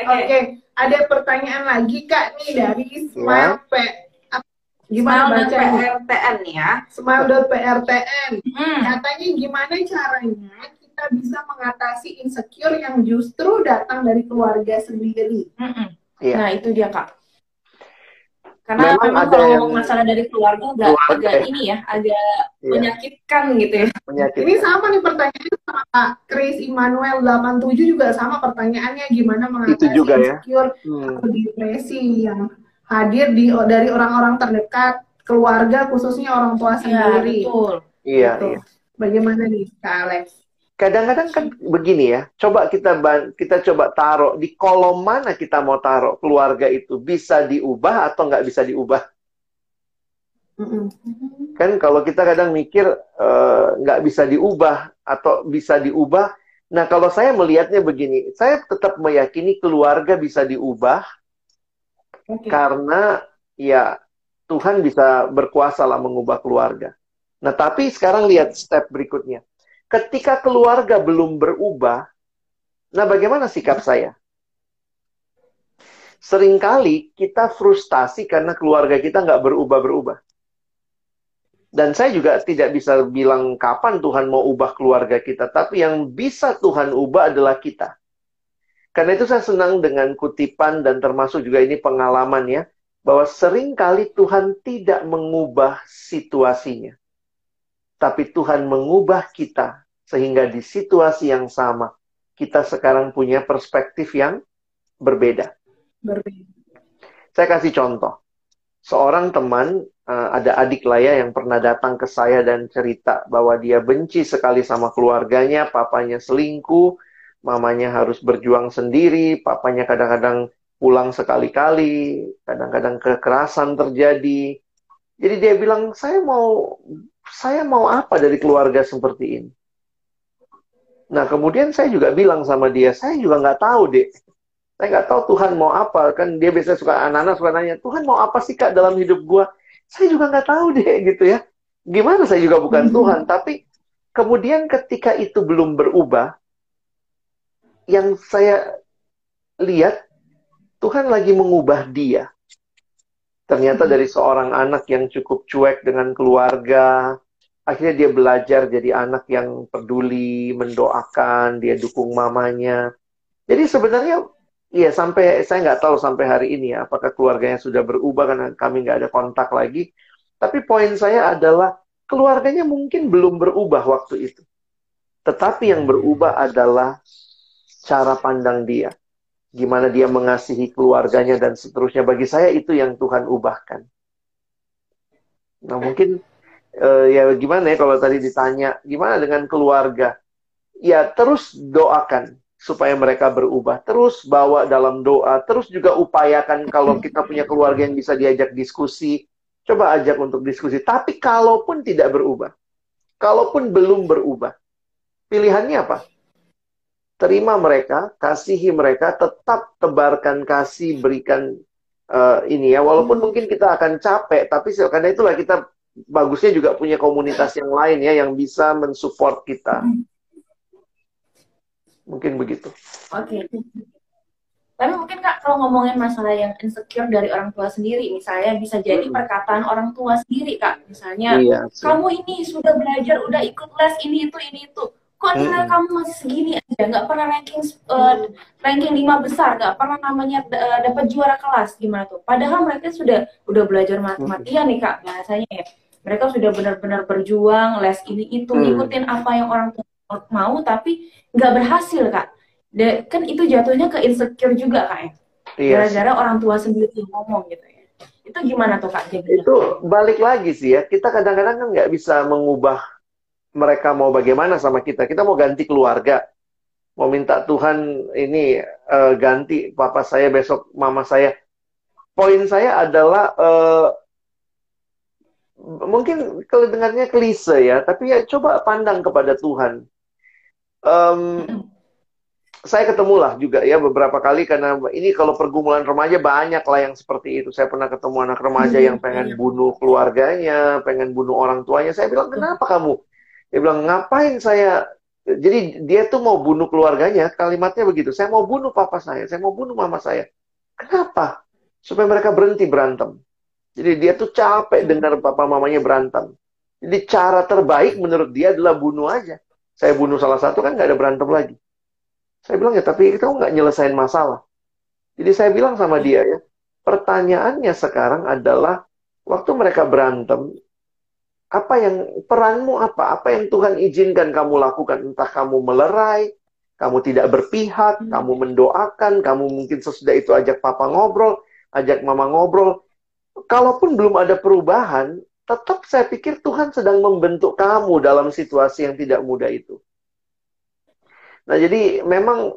Oke, okay. ada pertanyaan lagi kak nih dari Smile. P Gimana baca PRTN ya? Smile.prtn. Hmm. Katanya gimana caranya kita bisa mengatasi insecure yang justru datang dari keluarga sendiri. Hmm. Yeah. Nah itu dia kak. Karena memang, memang kalau yang... masalah dari keluarga agak, agak ini ya, agak yeah. menyakitkan gitu ya. Menyakitkan. Ini sama nih pertanyaannya sama Kak Chris Immanuel 87 juga sama pertanyaannya gimana mengatasi itu juga ya? insecure hmm. atau depresi yang hadir di dari orang-orang terdekat, keluarga khususnya orang tua iya, sendiri. Ya, betul. Iya, gitu. iya. Bagaimana nih, Kak Alex? Kadang-kadang kan begini ya, coba kita kita coba taruh di kolom mana kita mau taruh keluarga itu bisa diubah atau nggak bisa diubah? Kan kalau kita kadang mikir eh, nggak uh, bisa diubah atau bisa diubah, nah kalau saya melihatnya begini, saya tetap meyakini keluarga bisa diubah Okay. Karena ya Tuhan bisa berkuasa lah mengubah keluarga. Nah, tapi sekarang lihat step berikutnya. Ketika keluarga belum berubah, nah bagaimana sikap saya? Seringkali kita frustasi karena keluarga kita nggak berubah-berubah. Dan saya juga tidak bisa bilang kapan Tuhan mau ubah keluarga kita. Tapi yang bisa Tuhan ubah adalah kita. Karena itu saya senang dengan kutipan dan termasuk juga ini pengalaman ya, bahwa sering kali Tuhan tidak mengubah situasinya. Tapi Tuhan mengubah kita sehingga di situasi yang sama kita sekarang punya perspektif yang berbeda. Berbeda. Saya kasih contoh. Seorang teman eh, ada adik lah ya yang pernah datang ke saya dan cerita bahwa dia benci sekali sama keluarganya, papanya selingkuh, mamanya harus berjuang sendiri, papanya kadang-kadang pulang sekali-kali, kadang-kadang kekerasan terjadi. Jadi dia bilang, saya mau saya mau apa dari keluarga seperti ini? Nah kemudian saya juga bilang sama dia, saya juga nggak tahu deh. Saya nggak tahu Tuhan mau apa. Kan dia biasa suka anak-anak suka nanya, Tuhan mau apa sih kak dalam hidup gua? Saya juga nggak tahu deh gitu ya. Gimana saya juga bukan hmm. Tuhan. Tapi kemudian ketika itu belum berubah, yang saya lihat Tuhan lagi mengubah dia. Ternyata dari seorang anak yang cukup cuek dengan keluarga, akhirnya dia belajar jadi anak yang peduli, mendoakan, dia dukung mamanya. Jadi sebenarnya ya sampai saya nggak tahu sampai hari ini ya apakah keluarganya sudah berubah karena kami nggak ada kontak lagi. Tapi poin saya adalah keluarganya mungkin belum berubah waktu itu. Tetapi yang berubah adalah cara pandang dia, gimana dia mengasihi keluarganya dan seterusnya. Bagi saya itu yang Tuhan ubahkan. Nah mungkin uh, ya gimana ya kalau tadi ditanya gimana dengan keluarga? Ya terus doakan supaya mereka berubah. Terus bawa dalam doa, terus juga upayakan kalau kita punya keluarga yang bisa diajak diskusi. Coba ajak untuk diskusi. Tapi kalaupun tidak berubah, kalaupun belum berubah, pilihannya apa? Terima mereka, kasihi mereka, tetap tebarkan kasih, berikan uh, ini ya. Walaupun mungkin kita akan capek, tapi karena itulah kita bagusnya juga punya komunitas yang lain ya yang bisa mensupport kita. Mungkin begitu. Oke. Okay. Tapi mungkin Kak kalau ngomongin masalah yang insecure dari orang tua sendiri, misalnya bisa jadi hmm. perkataan orang tua sendiri Kak. Misalnya, iya, kamu ini sudah belajar, udah ikut les ini itu ini itu. Kok nilai hmm. kamu masih segini aja, nggak pernah ranking uh, ranking lima besar, nggak pernah namanya uh, dapat juara kelas gimana tuh? Padahal mereka sudah udah belajar mati-matian nih Kak bahasanya ya. Mereka sudah benar-benar berjuang les ini itu, hmm. ngikutin apa yang orang tua mau, tapi nggak berhasil Kak. De, kan itu jatuhnya ke insecure juga kak ya. Iya gara-gara orang tua sendiri ngomong gitu ya. Itu gimana tuh kak jadinya? itu balik lagi sih ya. Kita kadang-kadang kan nggak bisa mengubah mereka mau bagaimana sama kita. Kita mau ganti keluarga. Mau minta Tuhan ini uh, ganti papa saya besok mama saya. Poin saya adalah uh, mungkin kalau dengarnya klise ya tapi ya coba pandang kepada Tuhan um, saya ketemulah juga ya beberapa kali karena ini kalau pergumulan remaja banyak lah yang seperti itu. Saya pernah ketemu anak remaja hmm, yang pengen iya. bunuh keluarganya, pengen bunuh orang tuanya. Saya bilang, kenapa kamu? Dia bilang, ngapain saya? Jadi dia tuh mau bunuh keluarganya, kalimatnya begitu. Saya mau bunuh papa saya, saya mau bunuh mama saya. Kenapa? Supaya mereka berhenti berantem. Jadi dia tuh capek dengar papa mamanya berantem. Jadi cara terbaik menurut dia adalah bunuh aja. Saya bunuh salah satu kan nggak ada berantem lagi. Saya bilang ya, tapi kita nggak nyelesain masalah. Jadi saya bilang sama dia ya, pertanyaannya sekarang adalah waktu mereka berantem, apa yang peranmu apa? Apa yang Tuhan izinkan kamu lakukan? Entah kamu melerai, kamu tidak berpihak, hmm. kamu mendoakan, kamu mungkin sesudah itu ajak papa ngobrol, ajak mama ngobrol. Kalaupun belum ada perubahan, tetap saya pikir Tuhan sedang membentuk kamu dalam situasi yang tidak mudah itu. Nah, jadi memang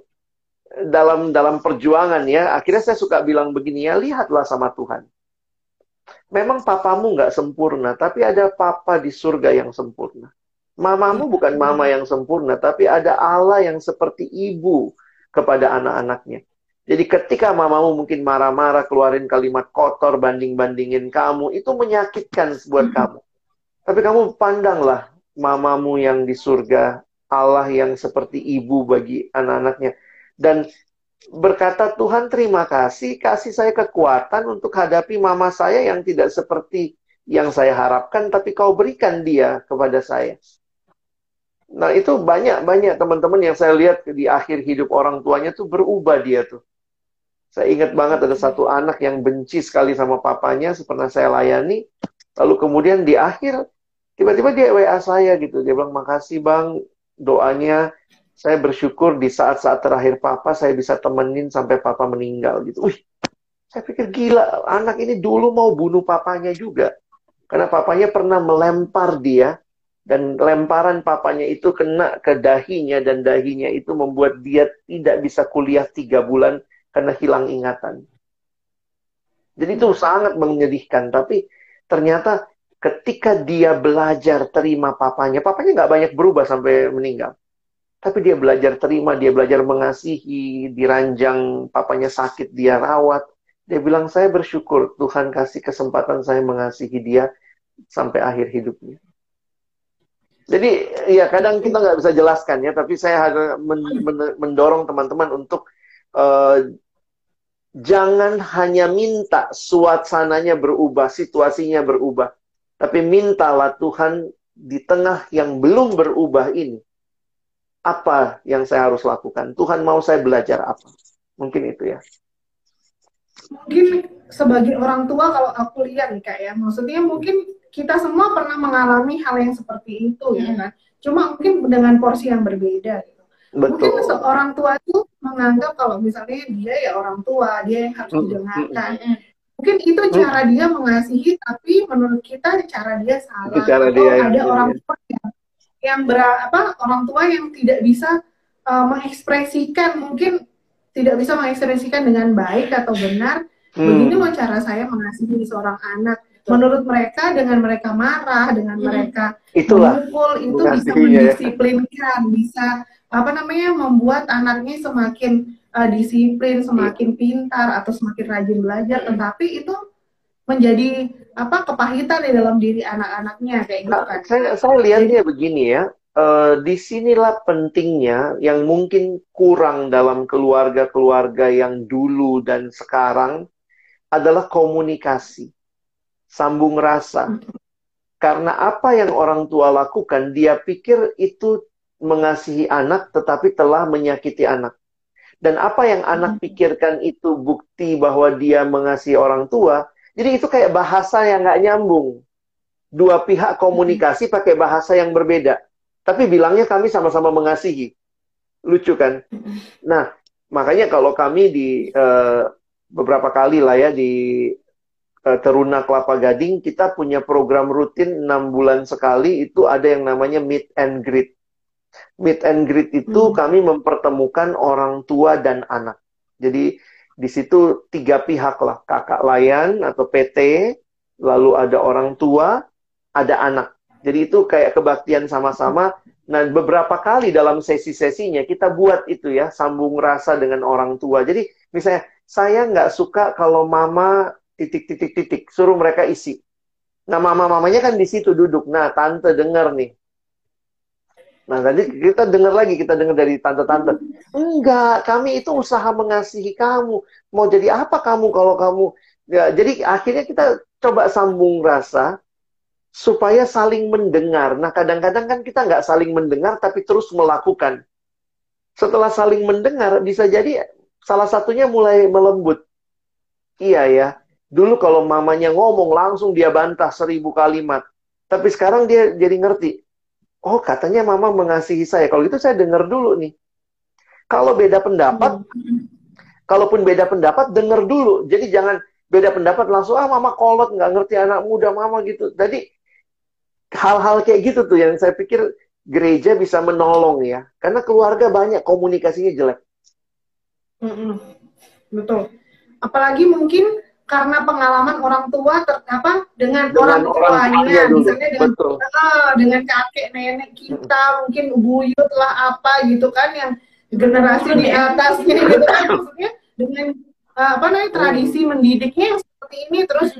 dalam dalam perjuangan ya, akhirnya saya suka bilang begini ya, lihatlah sama Tuhan. Memang papamu nggak sempurna, tapi ada papa di surga yang sempurna. Mamamu bukan mama yang sempurna, tapi ada Allah yang seperti ibu kepada anak-anaknya. Jadi ketika mamamu mungkin marah-marah, keluarin kalimat kotor, banding-bandingin kamu, itu menyakitkan buat kamu. Tapi kamu pandanglah mamamu yang di surga, Allah yang seperti ibu bagi anak-anaknya. Dan berkata Tuhan terima kasih, kasih saya kekuatan untuk hadapi mama saya yang tidak seperti yang saya harapkan, tapi kau berikan dia kepada saya. Nah itu banyak-banyak teman-teman yang saya lihat di akhir hidup orang tuanya tuh berubah dia tuh. Saya ingat banget ada satu anak yang benci sekali sama papanya, pernah saya layani. Lalu kemudian di akhir, tiba-tiba dia WA saya gitu. Dia bilang, makasih bang, doanya saya bersyukur di saat-saat terakhir papa saya bisa temenin sampai papa meninggal gitu. Wih, saya pikir gila, anak ini dulu mau bunuh papanya juga. Karena papanya pernah melempar dia dan lemparan papanya itu kena ke dahinya dan dahinya itu membuat dia tidak bisa kuliah tiga bulan karena hilang ingatan. Jadi itu sangat menyedihkan. Tapi ternyata ketika dia belajar terima papanya, papanya nggak banyak berubah sampai meninggal. Tapi dia belajar terima, dia belajar mengasihi, diranjang papanya sakit, dia rawat. Dia bilang, saya bersyukur Tuhan kasih kesempatan saya mengasihi dia sampai akhir hidupnya. Jadi ya kadang kita nggak bisa jelaskan ya, tapi saya harus mendorong teman-teman untuk uh, jangan hanya minta suasananya berubah, situasinya berubah, tapi mintalah Tuhan di tengah yang belum berubah ini, apa yang saya harus lakukan? Tuhan mau saya belajar apa? Mungkin itu ya. Mungkin sebagai orang tua kalau aku lihat nih kak ya, maksudnya mungkin kita semua pernah mengalami hal yang seperti itu ya kan. Cuma mungkin dengan porsi yang berbeda gitu. Betul. Mungkin seorang tua itu menganggap kalau misalnya dia ya orang tua, dia yang harus didengarkan. Mm -hmm mungkin itu hmm. cara dia mengasihi tapi menurut kita cara dia salah cara dia oh, ada orang tua yang yang ber, apa orang tua yang tidak bisa uh, mengekspresikan mungkin tidak bisa mengekspresikan dengan baik atau benar hmm. begini loh cara saya mengasihi seorang anak menurut mereka dengan mereka marah, dengan hmm. mereka Itulah. memukul itu bisa ya. mendisiplinkan, bisa apa namanya membuat anaknya semakin uh, disiplin, semakin pintar atau semakin rajin belajar, tetapi itu menjadi apa kepahitan di dalam diri anak-anaknya kayak gitu kan. Saya saya lihatnya begini ya. Uh, di sinilah pentingnya yang mungkin kurang dalam keluarga-keluarga yang dulu dan sekarang adalah komunikasi, sambung rasa. Karena apa yang orang tua lakukan, dia pikir itu mengasihi anak, tetapi telah menyakiti anak. Dan apa yang anak pikirkan itu bukti bahwa dia mengasihi orang tua, jadi itu kayak bahasa yang nggak nyambung. Dua pihak komunikasi pakai bahasa yang berbeda. Tapi bilangnya kami sama-sama mengasihi. Lucu kan? Nah, makanya kalau kami di uh, beberapa kali lah ya di uh, Teruna Kelapa Gading, kita punya program rutin enam bulan sekali, itu ada yang namanya meet and greet. Meet and greet itu hmm. kami mempertemukan orang tua dan anak. Jadi di situ tiga pihak lah, kakak layan atau PT, lalu ada orang tua, ada anak. Jadi itu kayak kebaktian sama-sama. Nah, beberapa kali dalam sesi-sesinya kita buat itu ya, sambung rasa dengan orang tua. Jadi misalnya, saya nggak suka kalau mama titik-titik-titik, suruh mereka isi. Nah, mama-mamanya kan di situ duduk. Nah, tante dengar nih, Nah, tadi kita dengar lagi, kita dengar dari tante-tante. Enggak, kami itu usaha mengasihi kamu. Mau jadi apa kamu kalau kamu... Ya, jadi akhirnya kita coba sambung rasa supaya saling mendengar. Nah, kadang-kadang kan kita nggak saling mendengar, tapi terus melakukan. Setelah saling mendengar, bisa jadi salah satunya mulai melembut. Iya ya, dulu kalau mamanya ngomong langsung dia bantah seribu kalimat. Tapi sekarang dia jadi ngerti, oh katanya mama mengasihi saya. Kalau gitu saya dengar dulu nih. Kalau beda pendapat, kalaupun beda pendapat, dengar dulu. Jadi jangan beda pendapat langsung, ah mama kolot, nggak ngerti anak muda mama gitu. Jadi hal-hal kayak gitu tuh yang saya pikir gereja bisa menolong ya. Karena keluarga banyak komunikasinya jelek. Mm -mm. Betul. Apalagi mungkin karena pengalaman orang tua ter, apa dengan, dengan orang tuanya misalnya dengan uh, dengan kakek nenek kita mungkin buyut lah apa gitu kan yang generasi di atasnya gitu kan maksudnya dengan uh, apa namanya tradisi mendidiknya yang seperti ini terus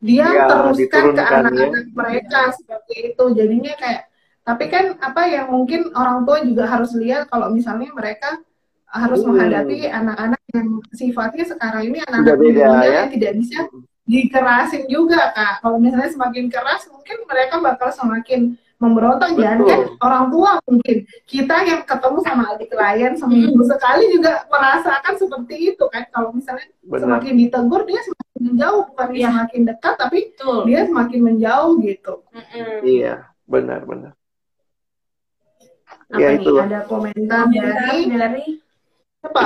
dia ya, teruskan ke anak-anak ya. mereka seperti itu. Jadinya kayak tapi kan apa yang mungkin orang tua juga harus lihat kalau misalnya mereka harus hmm. menghadapi anak-anak yang sifatnya sekarang ini anak-anak muda ya? yang tidak bisa dikerasin juga kak. Kalau misalnya semakin keras, mungkin mereka bakal semakin memberontak jangan kan orang tua mungkin kita yang ketemu sama adik klien seminggu hmm. sekali juga merasakan seperti itu kan kalau misalnya Benar. semakin ditegur dia semakin menjauh bukan ya. semakin dekat tapi Betul. dia semakin menjauh gitu iya benar benar apa ya, nih ada komentar, komentar dari, dari apa?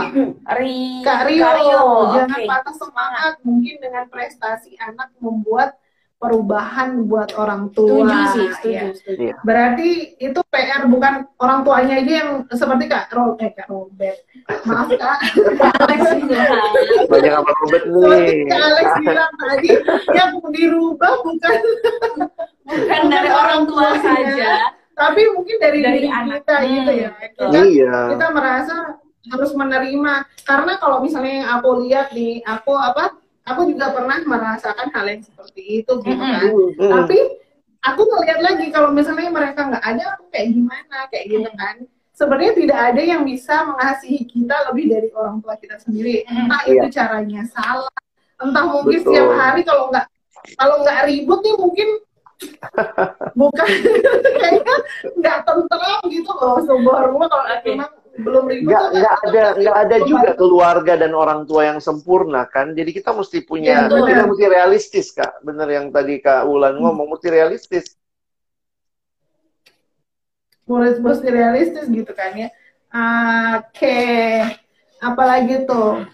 Ri Kak Rio. Kak Rio. Jangan okay. patah semangat. Mungkin dengan prestasi anak membuat perubahan buat orang tua. Setuju sih, setuju, ya. setuju. Iya. Berarti itu PR bukan orang tuanya aja yang seperti Kak Ro eh Kak Robert. Maaf Kak. Alex Banyak apa Robert nih. Kak Alex bilang tadi yang dirubah bukan bukan dari orang tua saja, tapi mungkin dari, dari diri anak. kita gitu ya. Kita, iya. kita merasa harus menerima. Karena kalau misalnya yang aku lihat di aku apa aku juga pernah merasakan hal yang seperti itu gitu kan. Mm -hmm. tapi aku ngeliat lagi kalau misalnya mereka nggak ada aku kayak gimana kayak gitu kan. Sebenarnya tidak ada yang bisa mengasihi kita lebih dari orang tua kita sendiri. Entah mm, itu caranya salah entah mungkin Betul. setiap hari kalau nggak kalau nggak ribut nih mungkin bukan kayaknya nggak tentram gitu loh sebuah rumah kalau okay. memang belum ribet nggak nggak ada nggak ada juga keluarga dan orang tua yang sempurna kan? Jadi kita mesti punya ya, kita mesti realistis kak. Bener yang tadi kak Ulan ngomong mesti realistis. Mesti, mesti realistis gitu kan ya. Oke. Okay. apalagi tuh?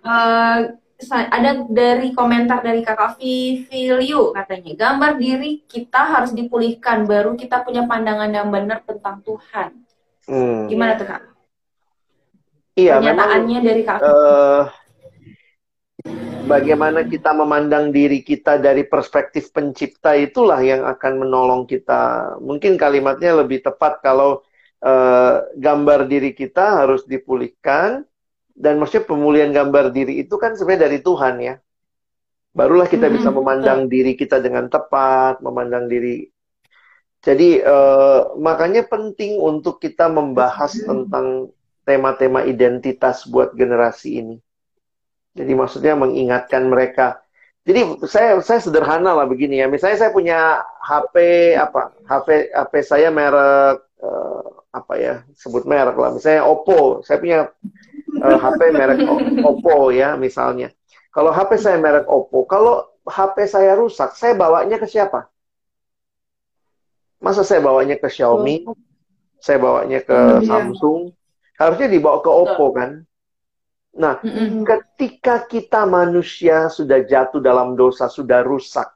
Uh, ada dari komentar dari kakak Viviliu katanya gambar diri kita harus dipulihkan baru kita punya pandangan yang benar tentang Tuhan. Hmm. gimana tuh kak Iya, Pernyataannya memang, dari kakak. Uh, bagaimana kita memandang diri kita dari perspektif pencipta itulah yang akan menolong kita. Mungkin kalimatnya lebih tepat kalau uh, gambar diri kita harus dipulihkan dan maksudnya pemulihan gambar diri itu kan sebenarnya dari Tuhan ya. Barulah kita bisa memandang diri kita dengan tepat, memandang diri. Jadi uh, makanya penting untuk kita membahas tentang tema-tema identitas buat generasi ini. Jadi maksudnya mengingatkan mereka. Jadi saya saya sederhana lah begini ya. Misalnya saya punya HP apa? HP HP saya merek uh, apa ya? Sebut merek lah. Misalnya Oppo. Saya punya uh, eh, HP merek Oppo ya misalnya. Kalau HP saya merek Oppo, kalau HP saya rusak, saya bawanya ke siapa? Masa saya bawanya ke Xiaomi? Saya bawanya ke oh, Samsung? Harusnya dibawa ke Oppo kan? Nah, mm-hmm. ketika kita manusia sudah jatuh dalam dosa, sudah rusak,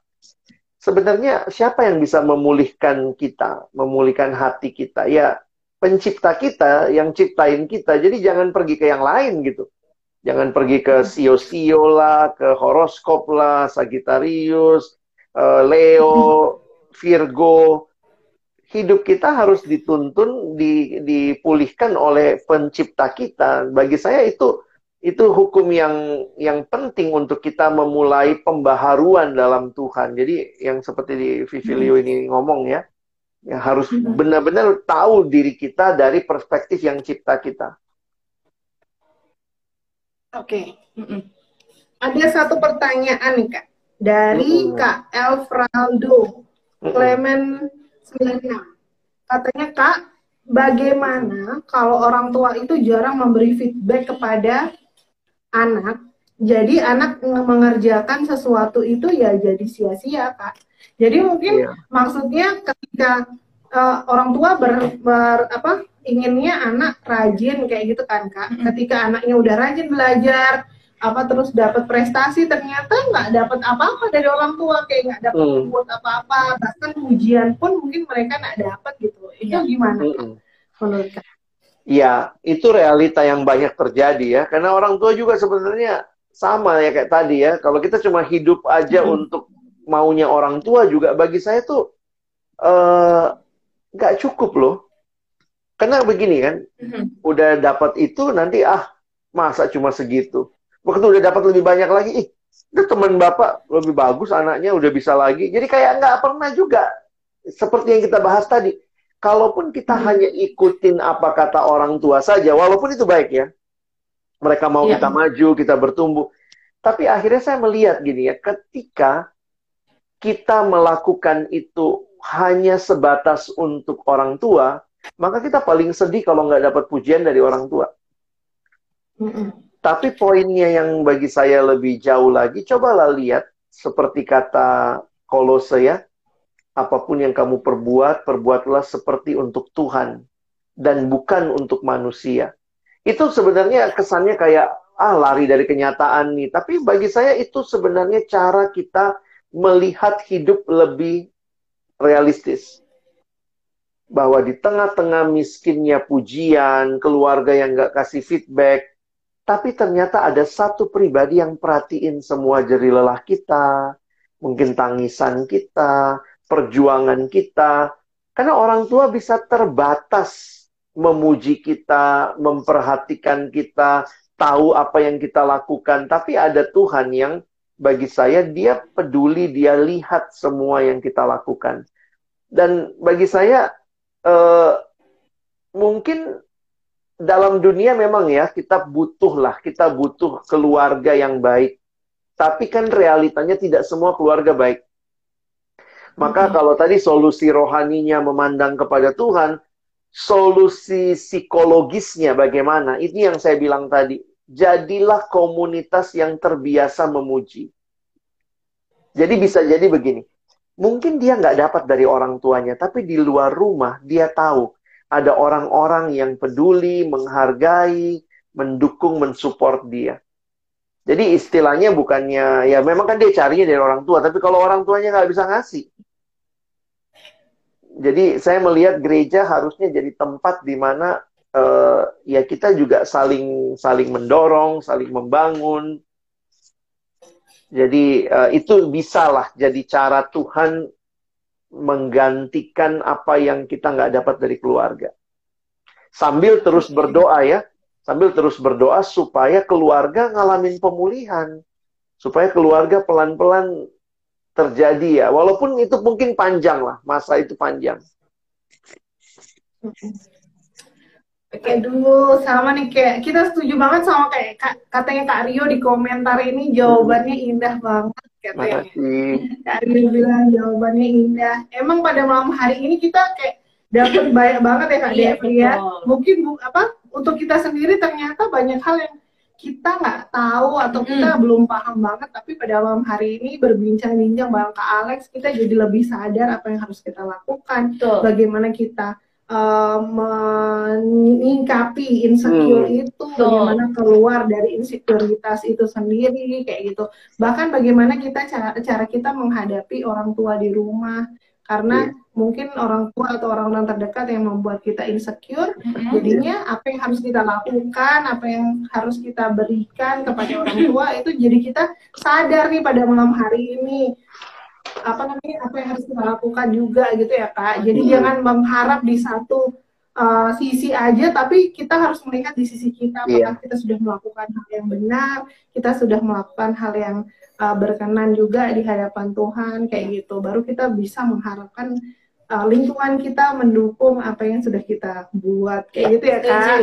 sebenarnya siapa yang bisa memulihkan kita, memulihkan hati kita? Ya, pencipta kita yang ciptain kita. Jadi jangan pergi ke yang lain gitu. Jangan pergi ke sio-sio lah, ke horoskop lah, Sagittarius, uh, Leo, Virgo. Hidup kita harus dituntun, di, dipulihkan oleh pencipta kita. Bagi saya itu itu hukum yang yang penting untuk kita memulai pembaharuan dalam Tuhan. Jadi yang seperti di Vivilio hmm. ini ngomong ya, yang harus hmm. benar-benar tahu diri kita dari perspektif yang cipta kita. Oke. Okay. Ada satu pertanyaan nih kak dari mm kak Elfraldo Clement 96. Katanya kak, bagaimana kalau orang tua itu jarang memberi feedback kepada anak, jadi anak mengerjakan sesuatu itu ya jadi sia-sia kak. Jadi mungkin yeah. maksudnya ketika uh, orang tua ber, ber apa inginnya anak rajin kayak gitu kan kak. Ketika anaknya udah rajin belajar apa terus dapat prestasi ternyata nggak dapat apa-apa dari orang tua kayak nggak dapat mm. buat apa-apa bahkan ujian pun mungkin mereka nggak dapat gitu. Itu yeah. gimana kak? Menurut kak? Ya, itu realita yang banyak terjadi ya. Karena orang tua juga sebenarnya sama ya kayak tadi ya. Kalau kita cuma hidup aja hmm. untuk maunya orang tua juga bagi saya tuh eh, nggak uh, cukup loh. Karena begini kan, hmm. udah dapat itu nanti ah masa cuma segitu. Waktu udah dapat lebih banyak lagi, ih, itu teman bapak lebih bagus anaknya udah bisa lagi. Jadi kayak nggak pernah juga seperti yang kita bahas tadi kalaupun kita hmm. hanya ikutin apa kata orang tua saja, walaupun itu baik ya, mereka mau yeah. kita maju, kita bertumbuh. Tapi akhirnya saya melihat gini ya, ketika kita melakukan itu hanya sebatas untuk orang tua, maka kita paling sedih kalau nggak dapat pujian dari orang tua. Mm -mm. Tapi poinnya yang bagi saya lebih jauh lagi, cobalah lihat seperti kata Kolose ya, apa pun yang kamu perbuat, perbuatlah seperti untuk Tuhan dan bukan untuk manusia. Itu sebenarnya kesannya kayak ah lari dari kenyataan nih, tapi bagi saya itu sebenarnya cara kita melihat hidup lebih realistis. Bahwa di tengah-tengah miskinnya pujian, keluarga yang gak kasih feedback, tapi ternyata ada satu pribadi yang perhatiin semua jeri lelah kita, mungkin tangisan kita, perjuangan kita. Karena orang tua bisa terbatas memuji kita, memperhatikan kita, tahu apa yang kita lakukan. Tapi ada Tuhan yang bagi saya dia peduli, dia lihat semua yang kita lakukan. Dan bagi saya eh, mungkin dalam dunia memang ya kita butuh lah, kita butuh keluarga yang baik. Tapi kan realitanya tidak semua keluarga baik. Maka hmm. kalau tadi solusi rohaninya memandang kepada Tuhan, solusi psikologisnya bagaimana? Ini yang saya bilang tadi. Jadilah komunitas yang terbiasa memuji. Jadi bisa jadi begini. Mungkin dia nggak dapat dari orang tuanya, tapi di luar rumah dia tahu ada orang-orang yang peduli, menghargai, mendukung, mensupport dia. Jadi istilahnya bukannya ya memang kan dia carinya dari orang tua, tapi kalau orang tuanya nggak bisa ngasih, jadi saya melihat gereja harusnya jadi tempat di mana uh, ya kita juga saling saling mendorong, saling membangun. Jadi uh, itu bisalah jadi cara Tuhan menggantikan apa yang kita nggak dapat dari keluarga. Sambil terus berdoa ya, sambil terus berdoa supaya keluarga ngalamin pemulihan, supaya keluarga pelan-pelan terjadi ya. Walaupun itu mungkin panjang lah, masa itu panjang. Aduh, sama nih kayak kita setuju banget sama kayak katanya Kak Rio di komentar ini jawabannya indah banget katanya. Kak Rio bilang jawabannya indah. Emang pada malam hari ini kita kayak dapat banyak banget ya Kak iya, ya. Mungkin bu, apa untuk kita sendiri ternyata banyak hal yang kita nggak tahu atau hmm. kita belum paham banget tapi pada malam hari ini berbincang-bincang bareng Kak Alex kita jadi lebih sadar apa yang harus kita lakukan Betul. bagaimana kita uh, menyingkapi insecure hmm. itu bagaimana keluar dari insekuritas itu sendiri kayak gitu bahkan bagaimana kita cara cara kita menghadapi orang tua di rumah karena yeah. mungkin orang tua atau orang-orang terdekat yang membuat kita insecure mm-hmm. jadinya apa yang harus kita lakukan apa yang harus kita berikan kepada orang tua itu jadi kita sadar nih pada malam hari ini apa namanya apa yang harus kita lakukan juga gitu ya kak. Jadi mm-hmm. jangan mengharap di satu uh, sisi aja tapi kita harus melihat di sisi kita apakah yeah. kita sudah melakukan hal yang benar kita sudah melakukan hal yang uh, berkenan juga di hadapan Tuhan kayak gitu. Baru kita bisa mengharapkan uh, lingkungan kita mendukung apa yang sudah kita buat kayak gitu ya kak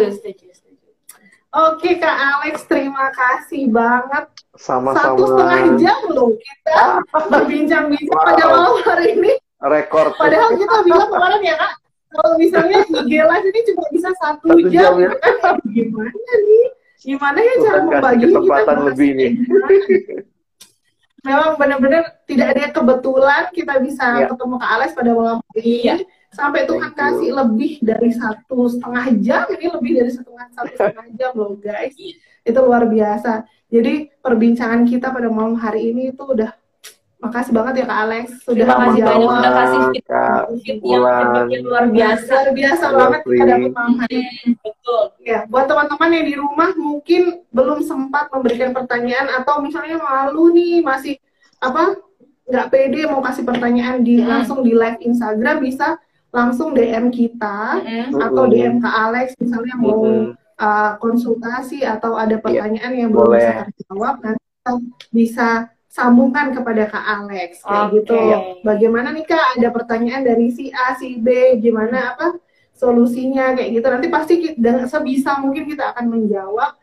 Oke Kak Alex, terima kasih banget. Sama-sama. Satu setengah jam loh kita berbincang-bincang wow. pada malam hari ini. Rekor. Padahal kita bilang kemarin ya Kak, kalau misalnya IG Live ini cuma bisa satu, satu jam, jam ya. kan gimana nih? Gimana ya cara membagi kesempatan kita lebih nih? memang benar-benar tidak ada kebetulan kita bisa yeah. ketemu Kak Alex pada malam hari ini. Yeah. Sampai Tuhan kasih lebih dari satu setengah jam, ini lebih dari setengah satu setengah jam loh guys. Itu luar biasa. Jadi perbincangan kita pada malam hari ini itu udah Makasih banget ya Kak Alex sudah Terima kasih banyak udah kasih fit yang, yang luar biasa. Luar biasa banget kita dapat malam hari ini. Betul. Ya, buat teman-teman yang di rumah mungkin belum sempat memberikan pertanyaan atau misalnya malu nih masih apa nggak pede mau kasih pertanyaan di mm. langsung di live Instagram bisa langsung DM kita mm. atau DM Kak Alex misalnya mau mm. uh, konsultasi atau ada iya, pertanyaan yeah. yang belum bisa terjawab nanti bisa sambungkan kepada Kak Alex kayak okay. gitu. Bagaimana nih Kak ada pertanyaan dari si A, si B, gimana apa solusinya kayak gitu. Nanti pasti kita, sebisa mungkin kita akan menjawab.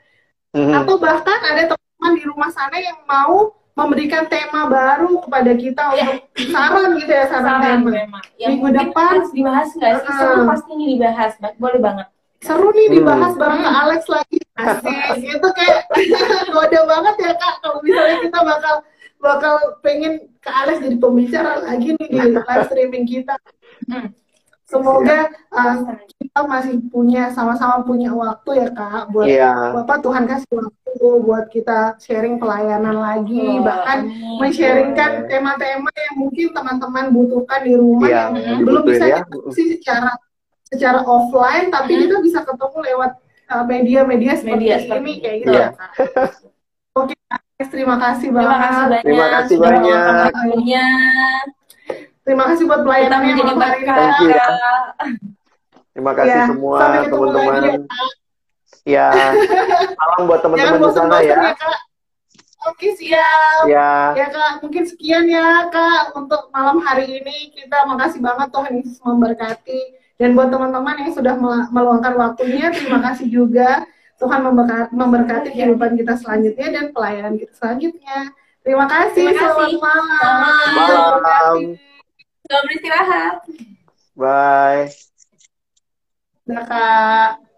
Mm-hmm. Atau bahkan ada teman di rumah sana yang mau memberikan tema baru kepada kita yeah. untuk saran gitu ya saran, saran tema. Yang Minggu depan dibahas nggak sih? Uh, Seru pasti ini dibahas, boleh banget seru nih dibahas hmm. bareng Kak Alex lagi asik itu kayak kode banget ya kak kalau misalnya kita bakal bakal pengen ke Alex jadi pembicara lagi nih di live streaming kita. Hmm. Semoga uh, masih punya sama-sama punya waktu ya kak buat yeah. bapak Tuhan kasih waktu buat kita sharing pelayanan lagi oh, bahkan men-sharingkan tema-tema yang mungkin teman-teman butuhkan di rumah yeah, yang belum bisa ya. sih secara secara offline tapi hmm. kita bisa ketemu lewat uh, media-media uh, seperti media, ini kayak gitu yeah. ya kak. Oke, terima kasih banget. Terima kasih banyak. Terima kasih banyak. Terima kasih buat pelayanannya yang hari ini. Ya. Terima kasih ya, semua teman-teman. Ya, salam buat teman-teman di sana ya. ya Oke siap. Ya. ya kak, mungkin sekian ya kak untuk malam hari ini kita makasih banget Tuhan Yesus memberkati dan buat teman-teman yang sudah meluangkan waktunya terima kasih juga. Tuhan memberkati kehidupan kita selanjutnya dan pelayanan kita selanjutnya. Terima kasih. Terima kasih. Selamat malam. Malam. Selamat beristirahat. Bye. Dah, Kak.